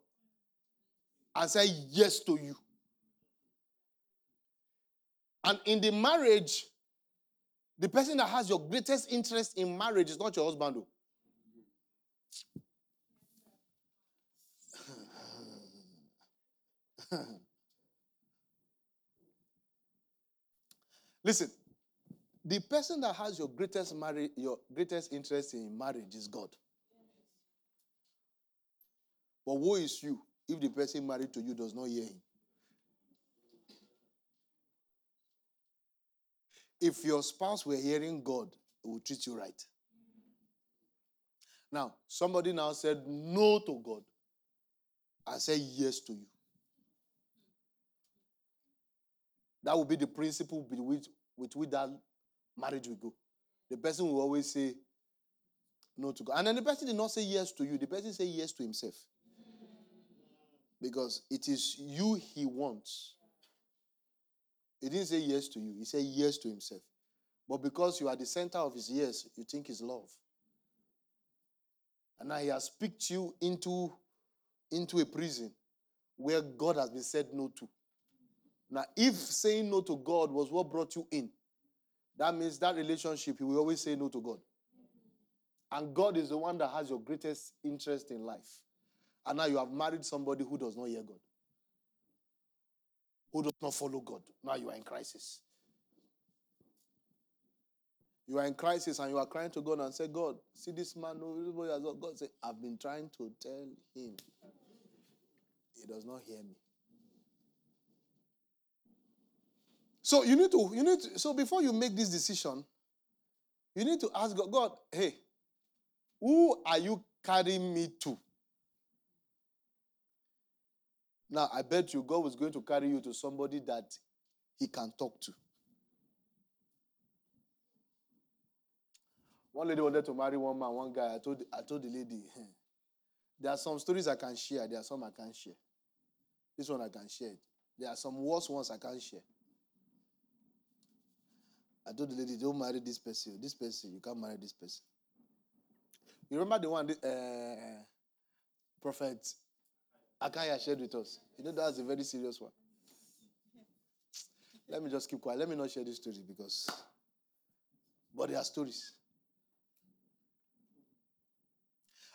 and said yes to you. And in the marriage, the person that has your greatest interest in marriage is not your husband. Listen, the person that has your greatest marriage, your greatest interest in marriage is God. But woe is you if the person married to you does not hear him. If your spouse were hearing God, it would treat you right. Now, somebody now said no to God I said yes to you. That will be the principle with which, with which that marriage will go. The person will always say no to God. And then the person did not say yes to you, the person say yes to himself. Because it is you he wants. He didn't say yes to you, he said yes to himself. But because you are the center of his yes, you think his love. And now he has picked you into, into a prison where God has been said no to. Now, if saying no to God was what brought you in, that means that relationship, you will always say no to God. And God is the one that has your greatest interest in life. And now you have married somebody who does not hear God, who does not follow God. Now you are in crisis. You are in crisis and you are crying to God and say, God, see this man, oh, everybody God say, I've been trying to tell him. He does not hear me. So you need to, you need to, so before you make this decision, you need to ask God, God, hey, who are you carrying me to? Now, I bet you God was going to carry you to somebody that he can talk to. One lady wanted to marry one man, one guy. I told, I told the lady, hmm, there are some stories I can share, there are some I can't share. This one I can share. There are some worse ones I can't share. I told the lady, don't marry this person. This person, you can't marry this person. You remember the one, uh, Prophet Akaya shared with us? You know, that's a very serious one. Let me just keep quiet. Let me not share this story because, but there are stories.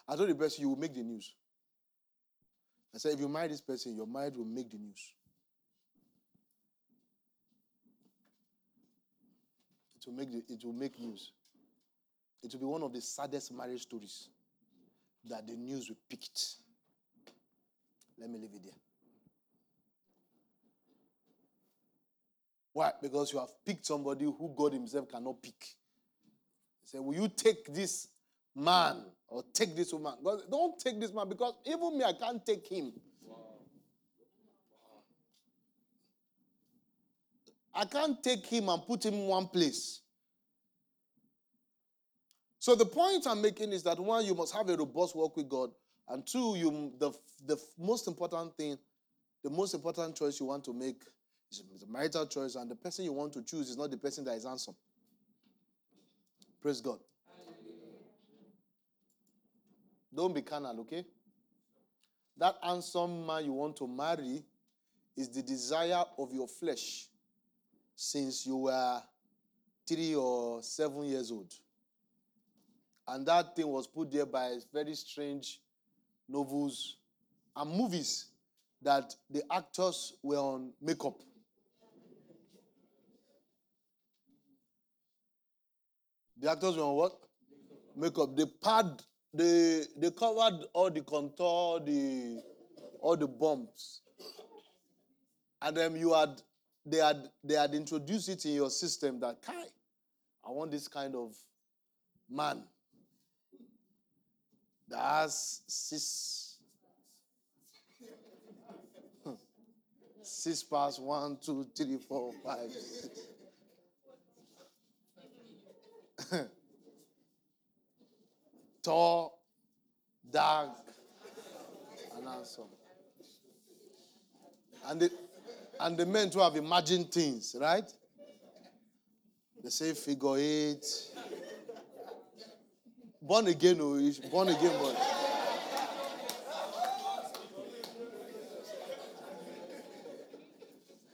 I told the person, you will make the news. I said, if you marry this person, your marriage will make the news. It will make the, it will make news. It will be one of the saddest marriage stories that the news will pick it. Let me leave it there. Why? Because you have picked somebody who God Himself cannot pick. He said, Will you take this man or take this woman. God, don't take this man because even me, I can't take him. I can't take him and put him in one place. So the point I'm making is that one, you must have a robust walk with God, and two, you the the most important thing, the most important choice you want to make is the marital choice, and the person you want to choose is not the person that is handsome. Praise God. Don't be carnal, okay? That handsome man you want to marry is the desire of your flesh since you were three or seven years old. And that thing was put there by very strange novels and movies that the actors were on makeup. The actors were on what? Makeup. They pad, they they covered all the contour, the all the bumps. And then you had they had they had introduced it in your system that Kai, I want this kind of man that has six six past one, two, three, four, five, six. Tall, dark, and handsome. And the, and the men too have imagined things, right? They say figure eight. Born again, oh, born again, boy.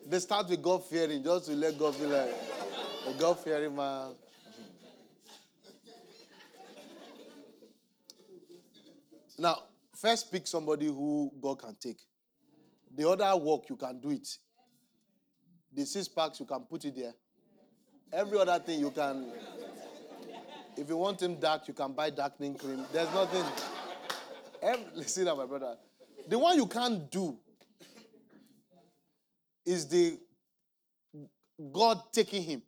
They start with God fearing just to let God feel like a God fearing man. Now, first pick somebody who God can take. The other work, you can do it. The six packs, you can put it there. Every other thing, you can. If you want him dark, you can buy darkening cream. There's nothing. Every, listen, my brother. The one you can't do is the God taking him.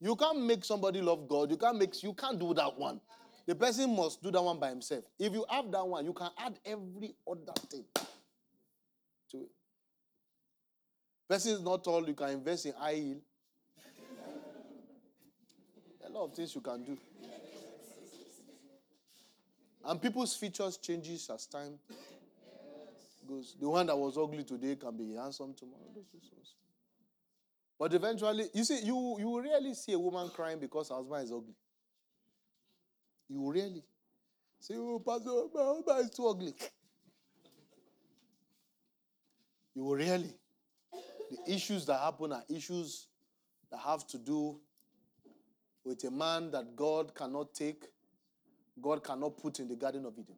You can't make somebody love God. You can't make you can't do that one. The person must do that one by himself. If you have that one, you can add every other thing to it. Person is not all you can invest in high yield. A lot of things you can do. And people's features changes as time goes. The one that was ugly today can be handsome tomorrow. But eventually, you see, you you rarely see a woman crying because her husband is ugly. You really say, "Oh, Pastor, my husband is too ugly." You really. The issues that happen are issues that have to do with a man that God cannot take, God cannot put in the Garden of Eden.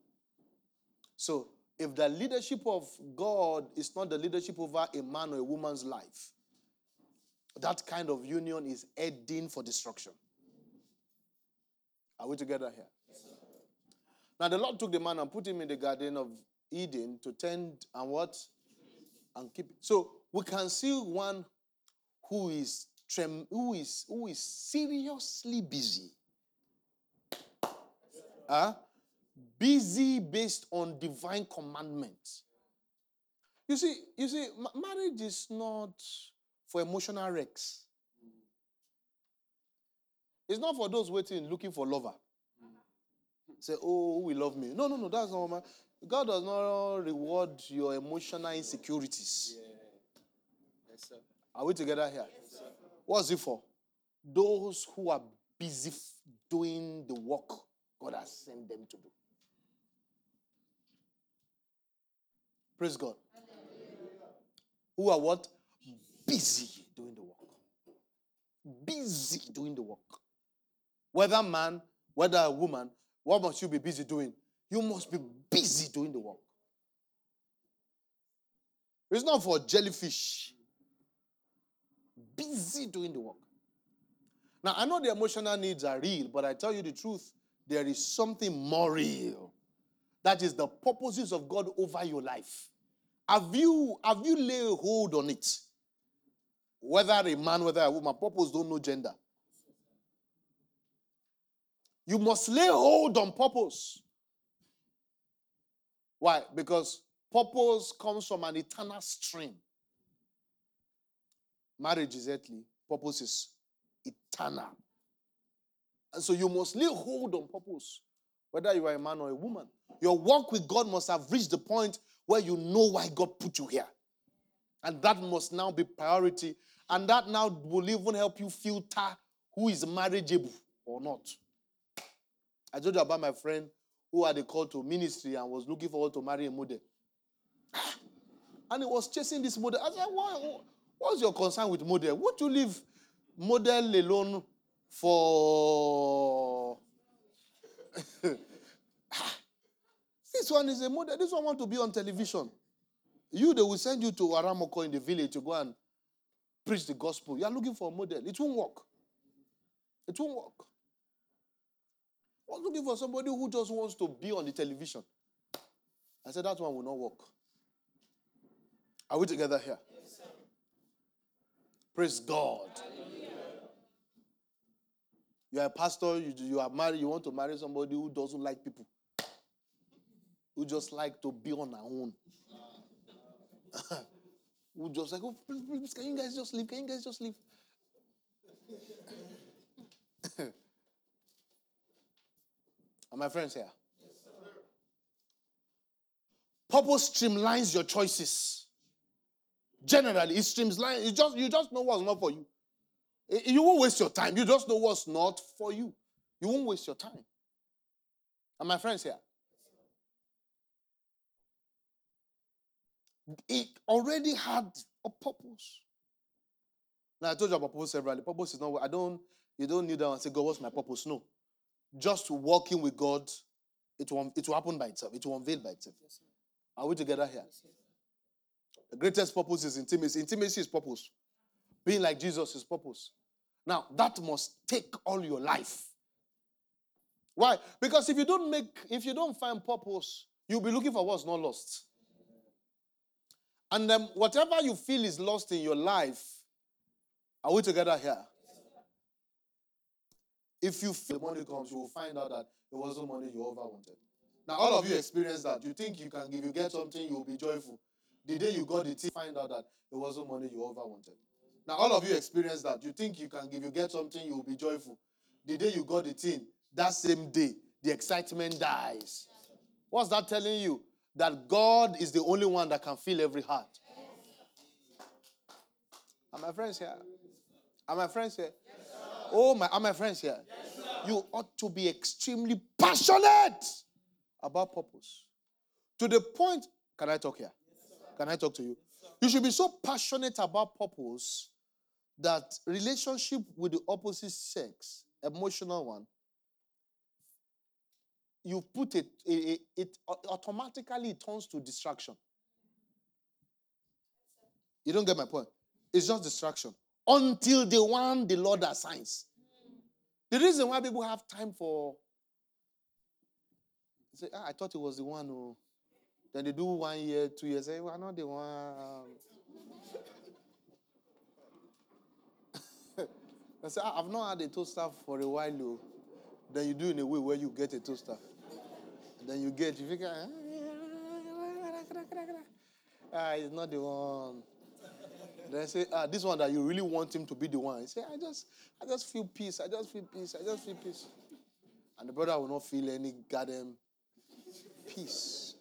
So, if the leadership of God is not the leadership over a man or a woman's life, that kind of union is heading for destruction. Are we together here? now, the Lord took the man and put him in the Garden of Eden to tend and what? And keep it. So, we can see one who is trem- who is who is seriously busy. Huh? Busy based on divine commandments. You see, you see, marriage is not for emotional wrecks. It's not for those waiting, looking for lover. Say, oh, who will love me? No, no, no, that's not my. God does not reward your emotional insecurities. Yeah. Yes. Are we together here? Yes, What's it for? Those who are busy doing the work God has sent them to do. Praise God. Who are what? Busy doing the work. Busy doing the work. Whether man, whether a woman, what must you be busy doing? You must be busy doing the work. It's not for jellyfish. Busy doing the work. Now, I know the emotional needs are real, but I tell you the truth, there is something more real. That is the purposes of God over your life. Have you, have you laid hold on it? Whether a man, whether a woman, purpose don't know gender. You must lay hold on purpose. Why? Because purpose comes from an eternal stream. Marriage is earthly, purpose is eternal. And so you must lay hold on purpose, whether you are a man or a woman. Your work with God must have reached the point where you know why God put you here. And that must now be priority. And that now will even help you filter who is marriageable or not. I told you about my friend who had a call to ministry and was looking forward to marry a model. Ah! And he was chasing this model. I said, what, what's your concern with model? Would you leave model alone for. this one is a model. This one want to be on television. You, they will send you to Aramoko in the village to go and preach the gospel. You are looking for a model. It won't work. It won't work. I was looking for somebody who just wants to be on the television. I said, that one will not work. Are we together here? Praise God. You are a pastor, you, you are married, you want to marry somebody who doesn't like people, who just like to be on her own. who just like, oh, please, please, can you guys just leave? Can you guys just leave? Are my friends here? Yes, Purpose streamlines your choices. Generally, it streamlines. You just you just know what's not for you. Eh, you won't waste your time. You just know what's not for you. You won't waste your time. And my friends here? It already had a purpose. Now I told you about purpose severally. Purpose is not. I don't. You don't kneel down and say, "God, what's my purpose?" No. Just walking with God, it will. It will happen by itself. It will unveil by itself. Yes, Are we together here? The greatest purpose is intimacy. Intimacy is purpose. Being like Jesus is purpose. Now, that must take all your life. Why? Because if you don't make, if you don't find purpose, you'll be looking for what's not lost. And then whatever you feel is lost in your life, are we together here? If you feel the money comes, you will find out that it wasn't money you ever wanted. Now, all of you experience that. You think you can, if you get something, you will be joyful. The day you got the you find out that it wasn't money you ever wanted. Now, all of you experience that. You think you can, if you get something, you will be joyful. The day you got the thing, that same day, the excitement dies. What's that telling you? That God is the only one that can fill every heart. Are my friends here? Are my friends here? Yes, oh, my, are my friends here? Yes, you ought to be extremely passionate about purpose. To the point, can I talk here? Can I talk to you? You should be so passionate about purpose that relationship with the opposite sex, emotional one, you put it, it, it automatically turns to distraction. You don't get my point. It's just distraction until the one the Lord assigns. The reason why people have time for say, ah, I thought it was the one who then they do one year, two years, say, well, not the one. I say, I've not had a toaster for a while, though. Then you do in a way where you get a toaster. then you get, you figure, ah, it's not the one. Then I say, ah, this one that you really want him to be the one. He say, I just, I just feel peace. I just feel peace. I just feel peace. And the brother will not feel any goddamn peace.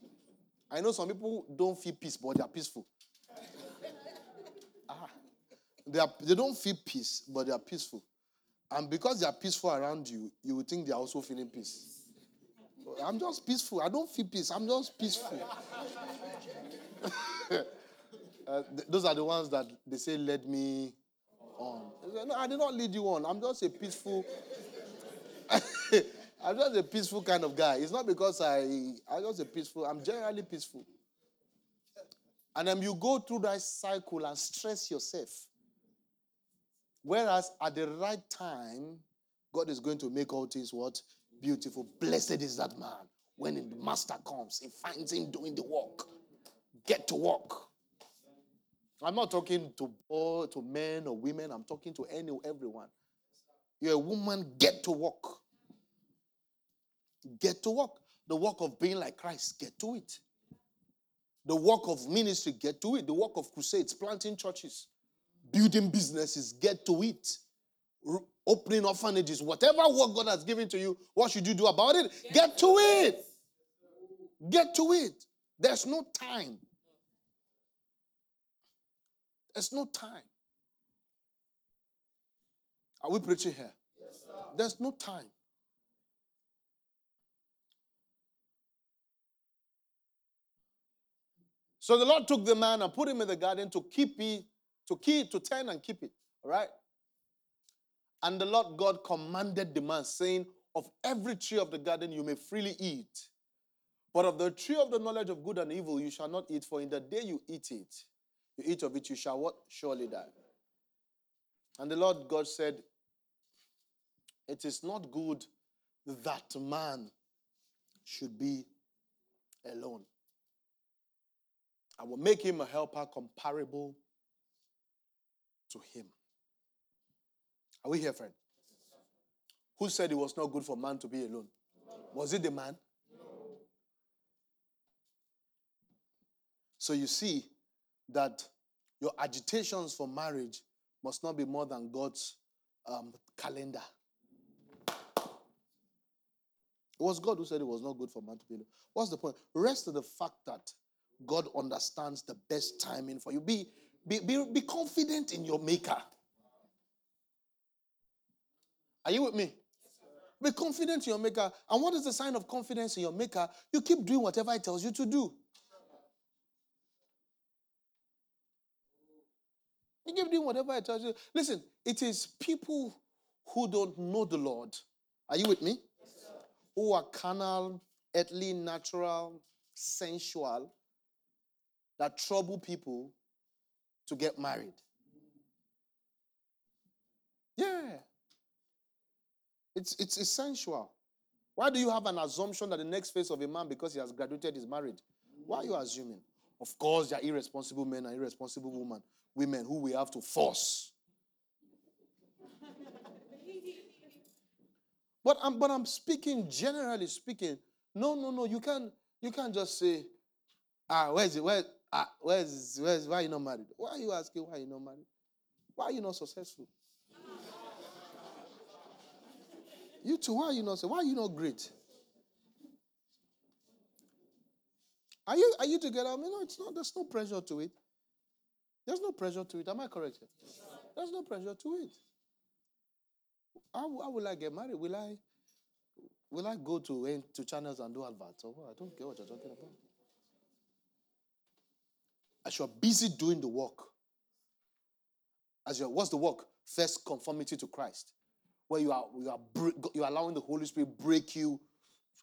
I know some people don't feel peace, but they are peaceful. ah. They, are, they don't feel peace, but they are peaceful. And because they are peaceful around you, you will think they are also feeling peace. I'm just peaceful. I don't feel peace. I'm just peaceful. uh, th- those are the ones that they say, "Let me on." No, I did not lead you on. I'm just a peaceful. I'm just a peaceful kind of guy. It's not because I I'm just a peaceful. I'm generally peaceful. And then you go through that cycle and stress yourself. Whereas at the right time, God is going to make all things what? Beautiful. Blessed is that man. When the master comes, he finds him doing the work. Get to work. I'm not talking to all to men or women, I'm talking to any everyone. You're a woman, get to work. Get to work. The work of being like Christ, get to it. The work of ministry, get to it. The work of crusades, planting churches, building businesses, get to it. opening orphanages, whatever work God has given to you, what should you do about it? Get, get to it. it. Get to it. There's no time. There's no time. Are we preaching here? Yes, There's no time. So the Lord took the man and put him in the garden to keep it, to keep, to tend and keep it. All right? And the Lord God commanded the man, saying, Of every tree of the garden you may freely eat. But of the tree of the knowledge of good and evil you shall not eat, for in the day you eat it, you eat of it, you shall what? Surely die. And the Lord God said, It is not good that man should be alone. I will make him a helper comparable to him. Are we here, friend? Who said it was not good for man to be alone? Was it the man? So you see that your agitations for marriage must not be more than God's um, calendar. It was God who said it was not good for man to be alone. What's the point? Rest of the fact that God understands the best timing for you. Be, be, be, be confident in your maker. Are you with me? Be confident in your maker. And what is the sign of confidence in your maker? You keep doing whatever he tells you to do. You keep doing whatever he tells you. Listen, it is people who don't know the Lord. Are you with me? who are carnal, earthly, natural, sensual, that trouble people to get married. Yeah. It's, it's essential. Why do you have an assumption that the next phase of a man, because he has graduated, is married? Why are you assuming? Of course, there are irresponsible men and irresponsible women, women who we have to force. but I'm, but I'm speaking generally speaking. No, no, no. You can't you can't just say, ah, where's it? Where, ah, where's where's why are you not married? Why are you asking why are you not married? Why are you not successful? You too, why are you not why are you not great? Are you are you together? I mean, no, it's not, there's no pressure to it. There's no pressure to it. Am I correct? There's no pressure to it. How, how will I get married? Will I will I go to to channels and do adverts or what? I don't get what you're talking about. As you're busy doing the work, as you're what's the work? First conformity to Christ where you are you are you are allowing the Holy Spirit break you.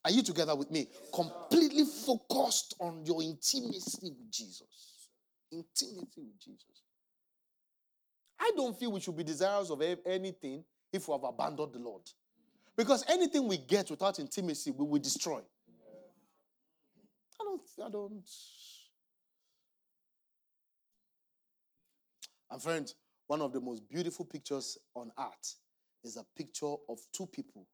Are you together with me? Completely focused on your intimacy with Jesus. Intimacy with Jesus. I don't feel we should be desirous of anything if we have abandoned the Lord. Because anything we get without intimacy, we will destroy. I don't, I don't. And friends, one of the most beautiful pictures on earth is a picture of two people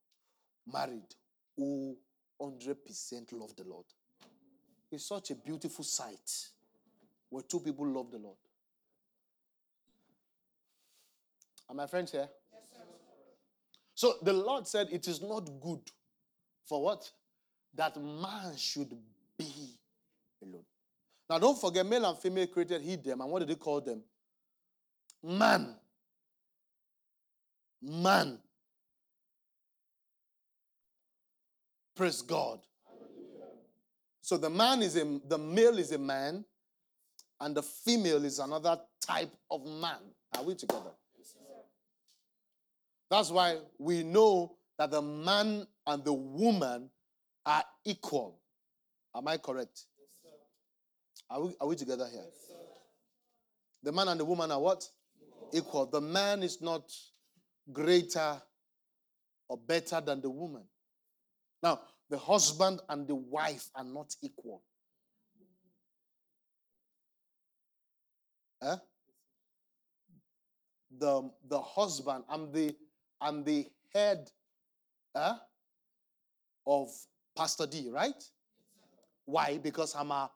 married who 100% love the Lord. It's such a beautiful sight where two people love the Lord. Are my friends here? Yes, sir. So the Lord said it is not good for what? That man should be alone. Now don't forget, male and female created he them. And what did he call them? Man man. Praise God. So the man is a the male is a man, and the female is another type of man. Are we together? That's why we know that the man and the woman are equal. Am I correct? Are we, are we together here? the man and the woman are what? Equal. The man is not greater or better than the woman. Now, the husband and the wife are not equal. Eh? The, the husband, I'm the, I'm the head eh, of Pastor D, right? Why? Because I'm a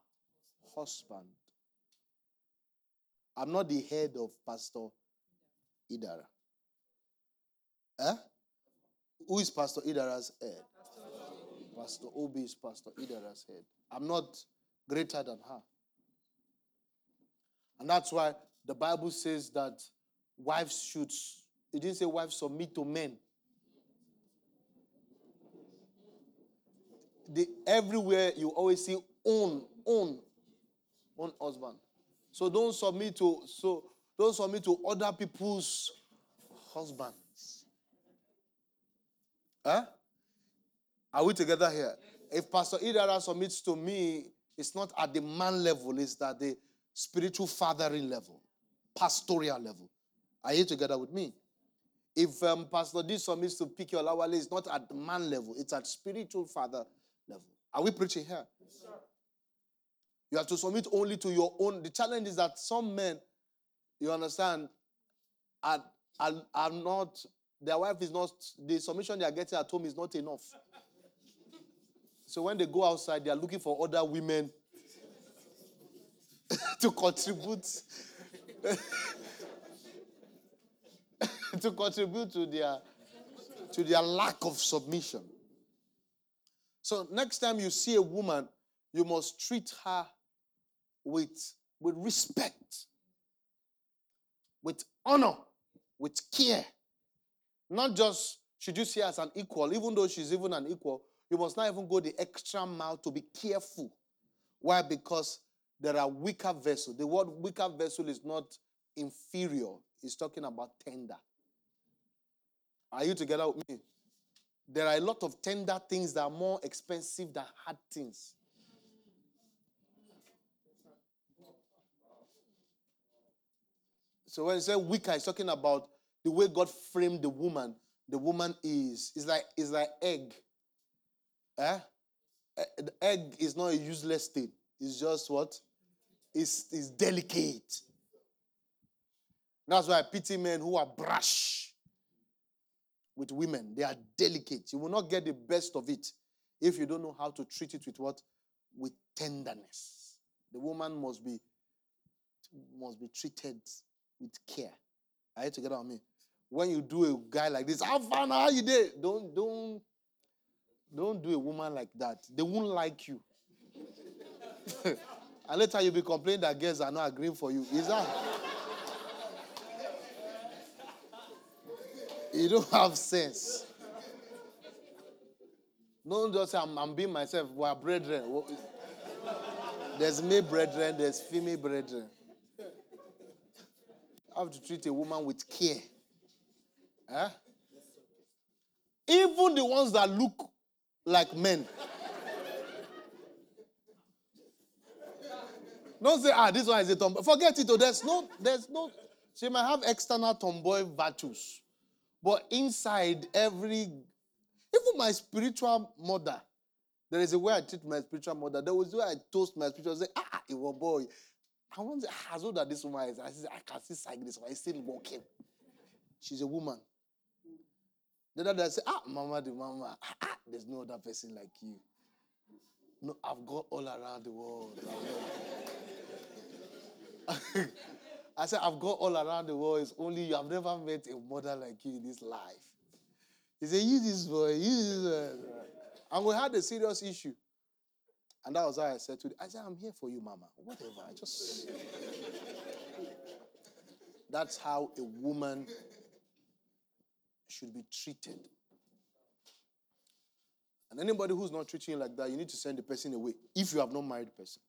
husband. I'm not the head of Pastor Idara. Eh? Who is Pastor Idara's head? Pastor Obi is Pastor Idara's head. I'm not greater than her. And that's why the Bible says that wives should, it didn't say wives submit to men. The, everywhere you always see own, own. own husband. So don't submit to so don't submit to other people's husbands. Huh? Are we together here? If Pastor Idara submits to me, it's not at the man level, it's at the spiritual fathering level, pastoral level. Are you together with me? If um, Pastor D submits to pick your lawale, it's not at the man level, it's at spiritual father level. Are we preaching here? Yes, you have to submit only to your own. The challenge is that some men, you understand, are, are, are not, their wife is not, the submission they are getting at home is not enough. So when they go outside, they are looking for other women to contribute to contribute to their to their lack of submission. So next time you see a woman, you must treat her with, with respect, with honor, with care. Not just should you see her as an equal, even though she's even an equal, you must not even go the extra mile to be careful. Why? Because there are weaker vessels. The word weaker vessel is not inferior, it's talking about tender. Are you together with me? There are a lot of tender things that are more expensive than hard things. So when he said weaker, he's talking about the way God framed the woman. The woman is is like is like egg. Eh? eh? The egg is not a useless thing. It's just what? It's, it's delicate. That's why I pity men who are brash with women. They are delicate. You will not get the best of it if you don't know how to treat it with what? With tenderness. The woman must be must be treated with care. Are you together with me? When you do a guy like this, how fun are you there? Don't don't don't do a woman like that. They won't like you. and later you'll be complaining that girls are not agreeing for you. Is that? you don't have sense. Don't just say I'm, I'm being myself. We are brethren. There's male brethren, there's female brethren have to treat a woman with care. Huh? Even the ones that look like men. Don't say, ah, this one is a tomboy. Forget it. Oh, there's no, there's no. She might have external tomboy virtues, but inside every, even my spiritual mother, there is a way I treat my spiritual mother. There was a way I toast my spiritual. Say, ah, you a boy. I want to old as this woman is. I, say, I can see like this one. He's still walking. She's a woman. The other say, ah, mama, the mama, ah, ah, there's no other person like you. No, I've got all around the world. I said, I've got all around the world. It's only you. I've never met a mother like you in this life. He said, You this boy, you this boy. And we had a serious issue. And that was how I said to her, I said, I'm here for you, mama. Whatever. I just. That's how a woman should be treated. And anybody who's not treating you like that, you need to send the person away if you have not married the person.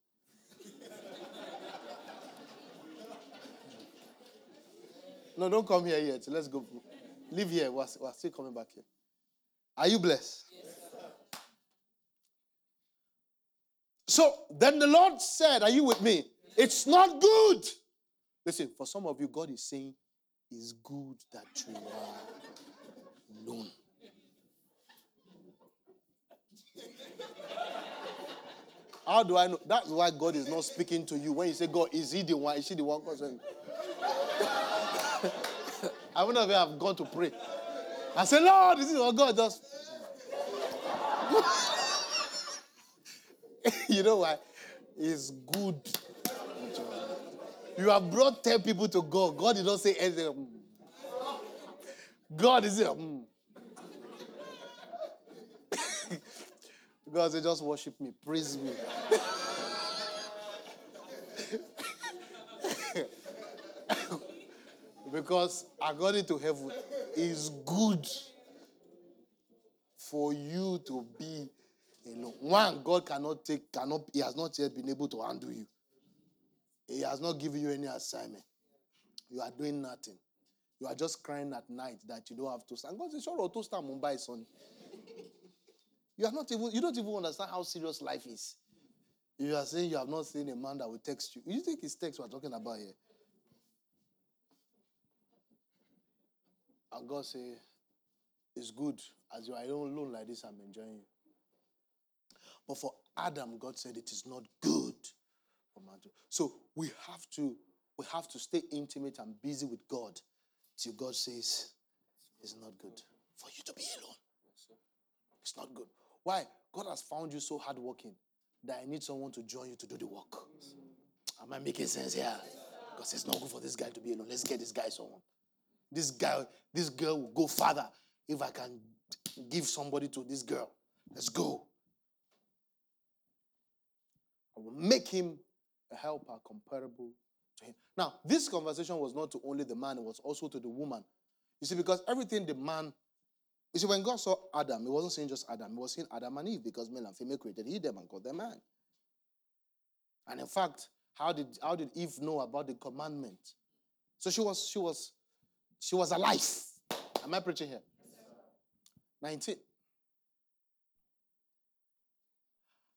no, don't come here yet. Let's go. Live here. We're, we're still coming back here. Are you blessed? So then the Lord said, Are you with me? It's not good. Listen, for some of you, God is saying, It's good that you are alone. How do I know? That's why God is not speaking to you. When you say, God, is he the one? Is she the one? I wonder if I have gone to pray. I say, Lord, this is what God does. you know what? It's good. You have brought 10 people to God. God did not say anything. God is here. Mm. God said, just worship me, praise me. because according to heaven, it's good for you to be alone. One, God cannot take, cannot, He has not yet been able to undo you. He has not given you any assignment. You are doing nothing. You are just crying at night that you don't have to stand. God says, sure, to stand Mumbai, son. You are not even, you don't even understand how serious life is. You are saying you have not seen a man that will text you. You think it's text we're talking about here? And God say, it's good. As you are alone like this, I'm enjoying you. But for Adam, God said it is not good for man to. So we have to we have to stay intimate and busy with God till God says it's not good for you to be alone. It's not good. Why? God has found you so hardworking that I need someone to join you to do the work. Am I making sense here? Because it's not good for this guy to be alone. Let's get this guy someone. This guy, this girl will go farther if I can give somebody to this girl. Let's go. Will make him a helper comparable to him. Now, this conversation was not to only the man, it was also to the woman. You see, because everything the man, you see, when God saw Adam, he wasn't saying just Adam, he was saying Adam and Eve because male and female created he them and called them man. And in fact, how did how did Eve know about the commandment? So she was she was she was alive. Am I preaching here? 19.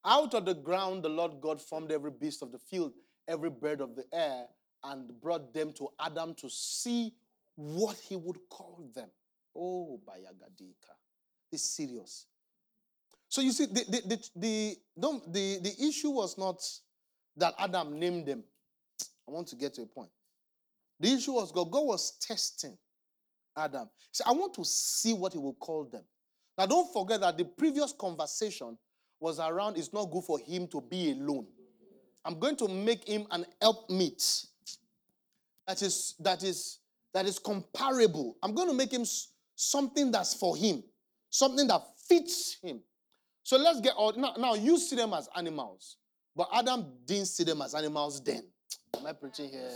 Out of the ground, the Lord God formed every beast of the field, every bird of the air, and brought them to Adam to see what he would call them. Oh, Bayagadika. It's serious. So you see, the, the, the, the, the, the issue was not that Adam named them. I want to get to a point. The issue was God. God was testing Adam. He said, I want to see what he will call them. Now, don't forget that the previous conversation was around it's not good for him to be alone. I'm going to make him an helpmeet that is that is that is comparable. I'm going to make him something that's for him, something that fits him. So let's get all now, now you see them as animals, but Adam didn't see them as animals then. Am I preaching here?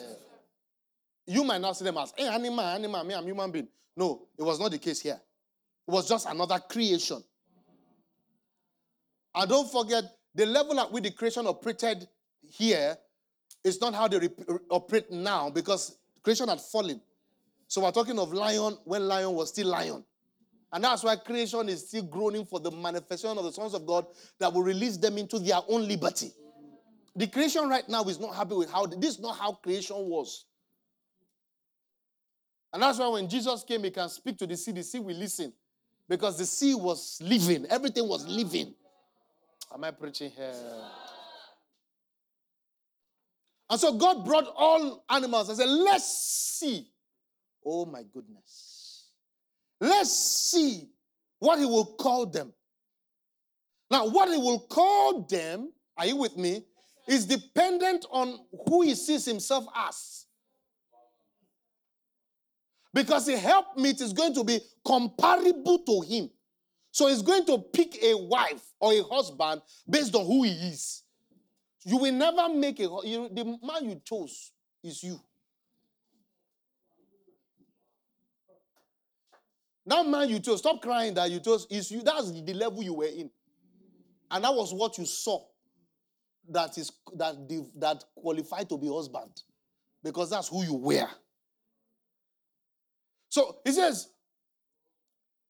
You might not see them as hey, animal, animal, me, I'm human being. No, it was not the case here. It was just another creation. And don't forget, the level at which the creation operated here is not how they re- operate now because creation had fallen. So we're talking of lion when lion was still lion. And that's why creation is still groaning for the manifestation of the sons of God that will release them into their own liberty. The creation right now is not happy with how this is not how creation was. And that's why when Jesus came, he can speak to the sea, the sea will listen. Because the sea was living, everything was living. Am I preaching here? And so God brought all animals and said, Let's see. Oh my goodness. Let's see what He will call them. Now, what He will call them, are you with me, is dependent on who He sees Himself as. Because the helpmeet is going to be comparable to Him. So he's going to pick a wife or a husband based on who he is. You will never make a you, the man you chose is you. That man you chose, stop crying that you chose is you. That's the level you were in. And that was what you saw that is that that qualified to be husband. Because that's who you were. So he says,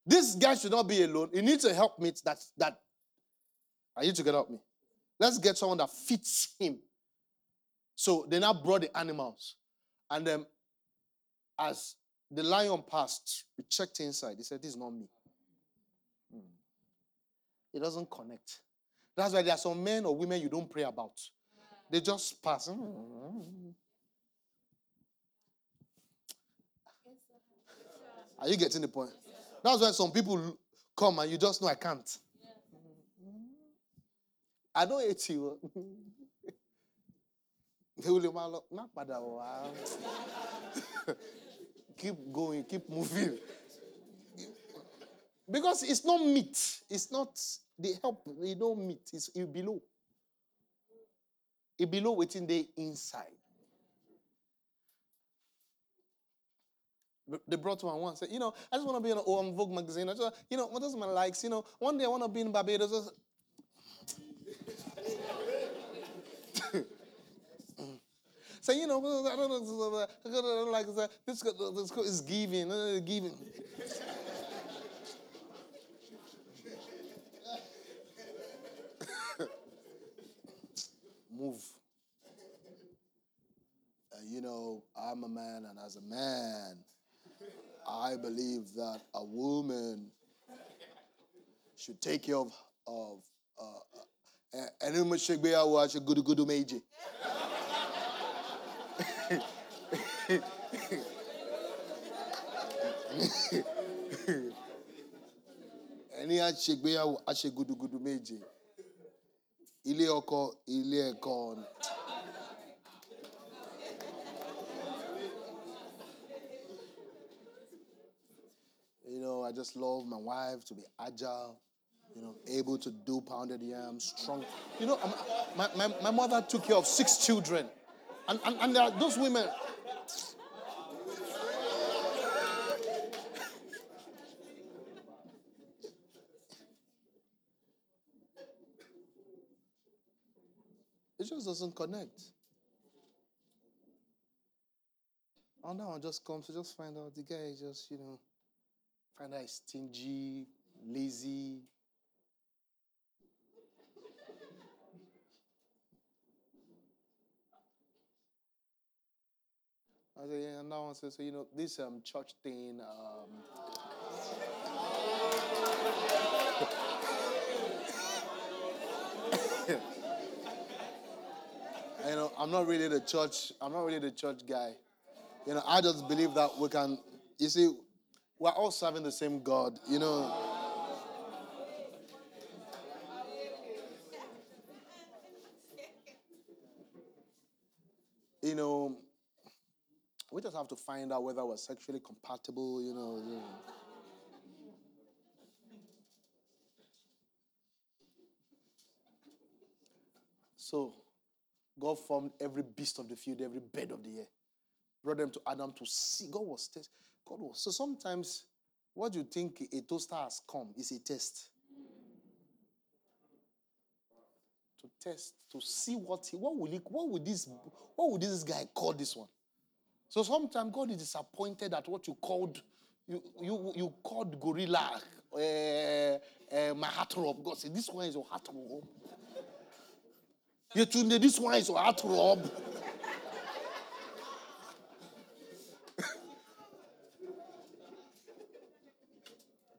this guy should not be alone. He needs a helpmate that that are you to get help me? Let's get someone that fits him. So they now brought the animals. And then as the lion passed, we checked inside. He said, This is not me. Hmm. It doesn't connect. That's why there are some men or women you don't pray about. They just pass. Are you getting the point? That's why some people come and you just know I can't. I don't hate you. keep going, keep moving. Because it's not meat. It's not the help. You don't meat. It's it below. It below within the inside. They brought one once. Said, you know, I just want to be in an Vogue magazine. I just, you know, what does my likes? You know, one day I want to be in Barbados. Say, you know, I don't know, I don't like this. This is giving, uh, giving. Move. Uh, you know, I'm a man, and as a man, I believe that a woman should take care of of ẹni mo ṣe gbéyàwó aṣọ gudugudu méje. ẹni àṣègbéyàwó aṣọ gudugudu méje ilé ọkọ ilé ẹ̀kọ́. You know, I just love my wife to be agile, you know, able to do pounded yam, strong. You know, my, my, my mother took care of six children. And, and, and those women. It just doesn't connect. And now I just come to just find out the guy just, you know, he's stingy, lazy. I said, yeah, and that one says, so, you know, this um, church thing, um, you know, I'm not really the church, I'm not really the church guy. You know, I just believe that we can, you see, we're all serving the same God, you know. You know, we just have to find out whether we're sexually compatible, you know. You know. So, God formed every beast of the field, every bird of the air, brought them to Adam to see. God was test. God was. So sometimes, what you think a toaster has come is a test. To test, to see what he, what will he, what would this, what would this guy call this one? So sometimes God is disappointed at what you called, you you you called gorilla, uh, uh, my heart rob. God said, this one is your heart rob. Yetunde, this one is your heart rob.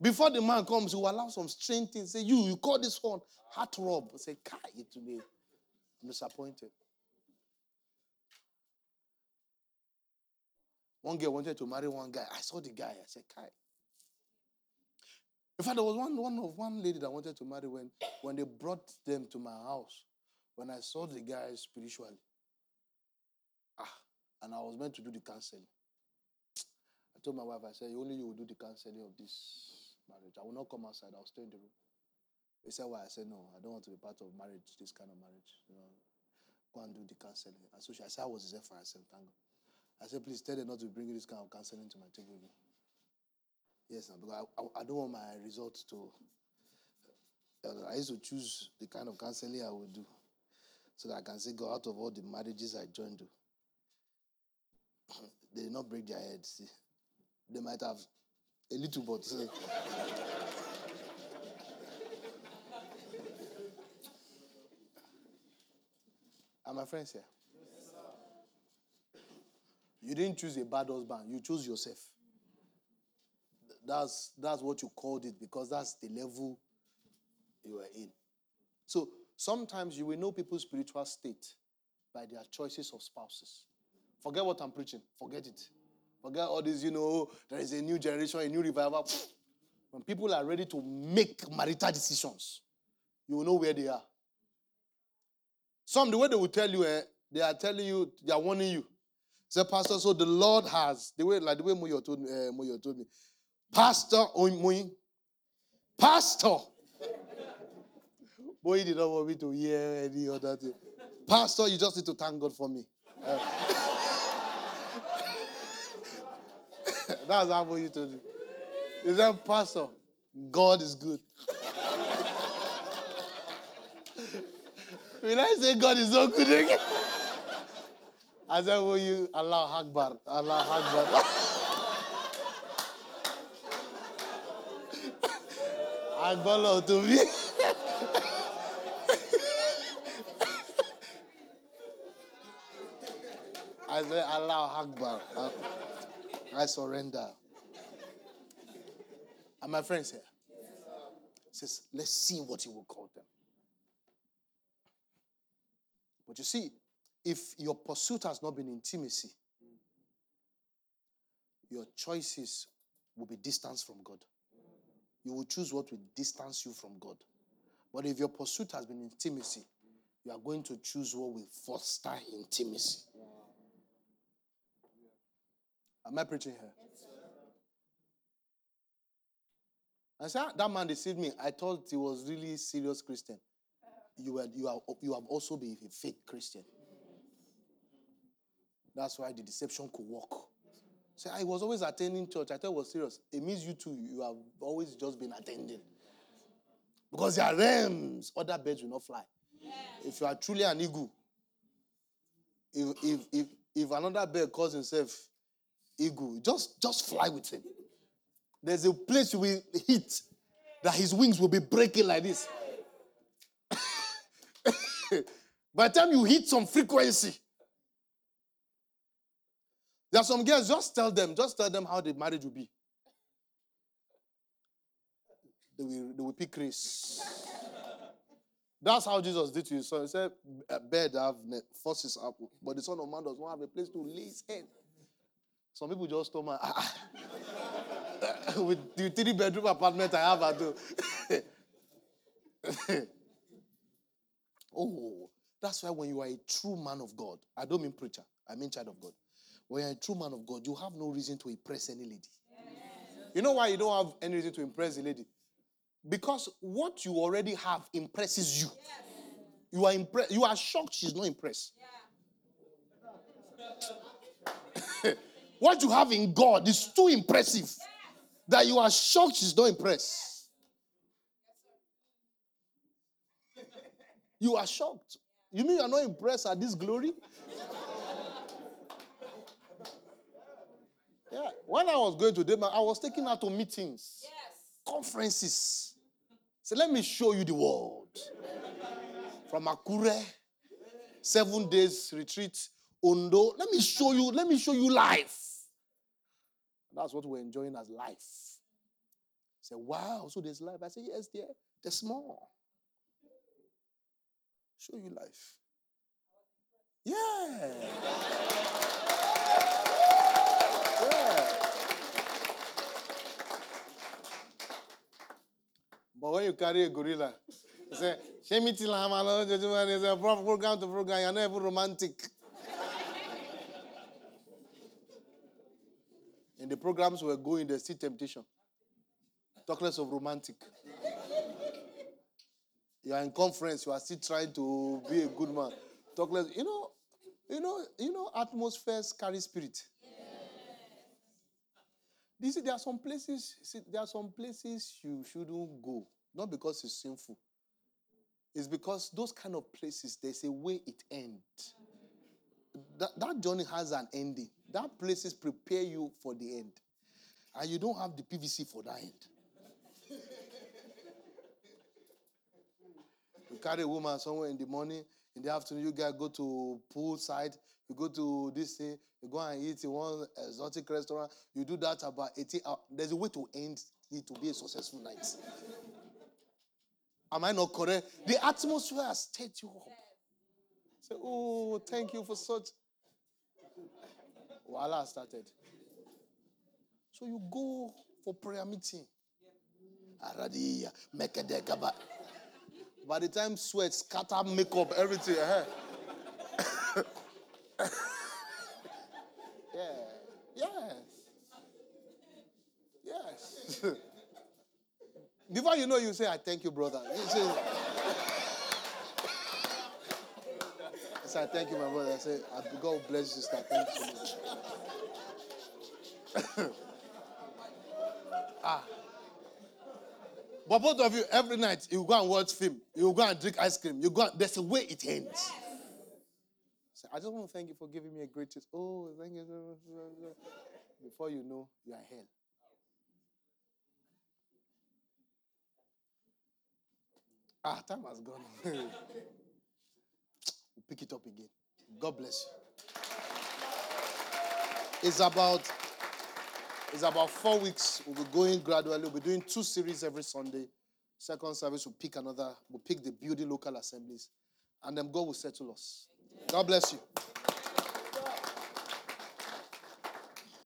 Before the man comes, you allow some strange things. Say, you, you call this one heart rob. Say, Kai, today. I'm disappointed. One girl wanted to marry one guy. I saw the guy. I said, Kai. In fact, there was one, one of one lady that wanted to marry when, when they brought them to my house. When I saw the guy spiritually. Ah, and I was meant to do the counseling. I told my wife, I said, only you will do the counseling of this marriage. I will not come outside. I'll stay in the room. He said, why? I said, no, I don't want to be part of marriage, this kind of marriage. You know, go and do the counseling. And so she, I said, I was there for thank God. I said, please tell them not to bring this kind of counseling to my table again. Yes, because I, I, I, don't want my results to. I used to choose the kind of counseling I would do so that I can say, go out of all the marriages I joined they did not break their heads. They might have a little, but. Are my friends here? You didn't choose a bad husband, you chose yourself. That's, that's what you called it because that's the level you were in. So sometimes you will know people's spiritual state by their choices of spouses. Forget what I'm preaching, forget it. Forget all this, you know, there is a new generation, a new revival. When people are ready to make marital decisions, you will know where they are. Some, the way they will tell you, eh, they are telling you, they are warning you. Say, Pastor, so the Lord has, the way, like the way Moyo told me, uh, Moyo told me Pastor Moyi, Pastor. Boy, did not want me to hear any other thing. Pastor, you just need to thank God for me. Uh, that's how Moyi to do. He said, Pastor, God is good. When I say God is so good again, I said, Will you Allah Akbar? Allah Akbar. Akbar to me. I said, Allah Akbar. I surrender. And my friends here says, let's see what he will call them. But you see, if your pursuit has not been intimacy, your choices will be distance from God. You will choose what will distance you from God. But if your pursuit has been intimacy, you are going to choose what will foster intimacy. Am I preaching here? I said, ah, that man deceived me. I thought he was really serious Christian. You, were, you, are, you have also been a fake Christian. That's why the deception could work. So I was always attending church. I thought it was serious. It means you too, you have always just been attending. Because there are realms, other birds will not fly. If you are truly an eagle, if, if, if, if another bird calls himself eagle, just, just fly with him. There's a place you will hit that his wings will be breaking like this. By the time you hit some frequency, there are some girls, just tell them, just tell them how the marriage will be. They will, they will pick Chris. That's how Jesus did to his son. He said, A bed have forces up, but the son of man does not have a place to lay his head. Some people just told me, ah, ah. with the three bedroom apartment I have, I do. oh, that's why when you are a true man of God, I don't mean preacher, I mean child of God. When you're a true man of God, you have no reason to impress any lady. Yes. You know why you don't have any reason to impress a lady? Because what you already have impresses you. Yes. You are impressed. You are shocked she's not impressed. Yeah. what you have in God is too impressive that you are shocked she's not impressed. You are shocked. You mean you are not impressed at this glory? Yeah. When I was going to Denmark, I was taking her to meetings, yes. conferences. So let me show you the world. From Akure, seven days retreat, Ondo. Let me show you, let me show you life. That's what we're enjoying as life. Say, wow, so there's life. I say, yes, dear, there's more. Show you life. Yeah. But when you carry a gorilla, say, Shemiti Lama, there's a program to program, you're not even romantic. The programs we're going, there's still temptation. Talk less of romantic. You are in conference, you are still trying to be a good man. Talk less. You know, you know, you know, atmospheres carry spirit. You see, there are some places, see, there are some places you shouldn't go. Not because it's sinful. It's because those kind of places, there's a way it ends. That, that journey has an ending. That places prepare you for the end. And you don't have the PVC for that end. you carry a woman somewhere in the morning, in the afternoon, you guys go to poolside, you go to this thing, you go and eat in one exotic restaurant, you do that about 80 hours. There's a way to end it to be a successful night. Am I not correct? The atmosphere has stirred you up. Say, oh, thank you for such. Voila started. So you go for prayer meeting. By the time sweat, scatter makeup, everything. Uh-huh. yeah. Yes. Yes. Before you know, you say, I thank you, brother. You say, I I thank you, my brother. I say, God bless you, sister. Thank you so much. ah. But both of you, every night, you go and watch film. You go and drink ice cream. You go and, there's a way it ends. Say, I just want to thank you for giving me a great taste. Oh, thank you. Before you know, you are hell. Ah, time has gone. pick it up again. God bless you. It's about it's about four weeks. We'll be going gradually. We'll be doing two series every Sunday. Second service, we'll pick another, we'll pick the beauty local assemblies. And then God will settle us. God bless you.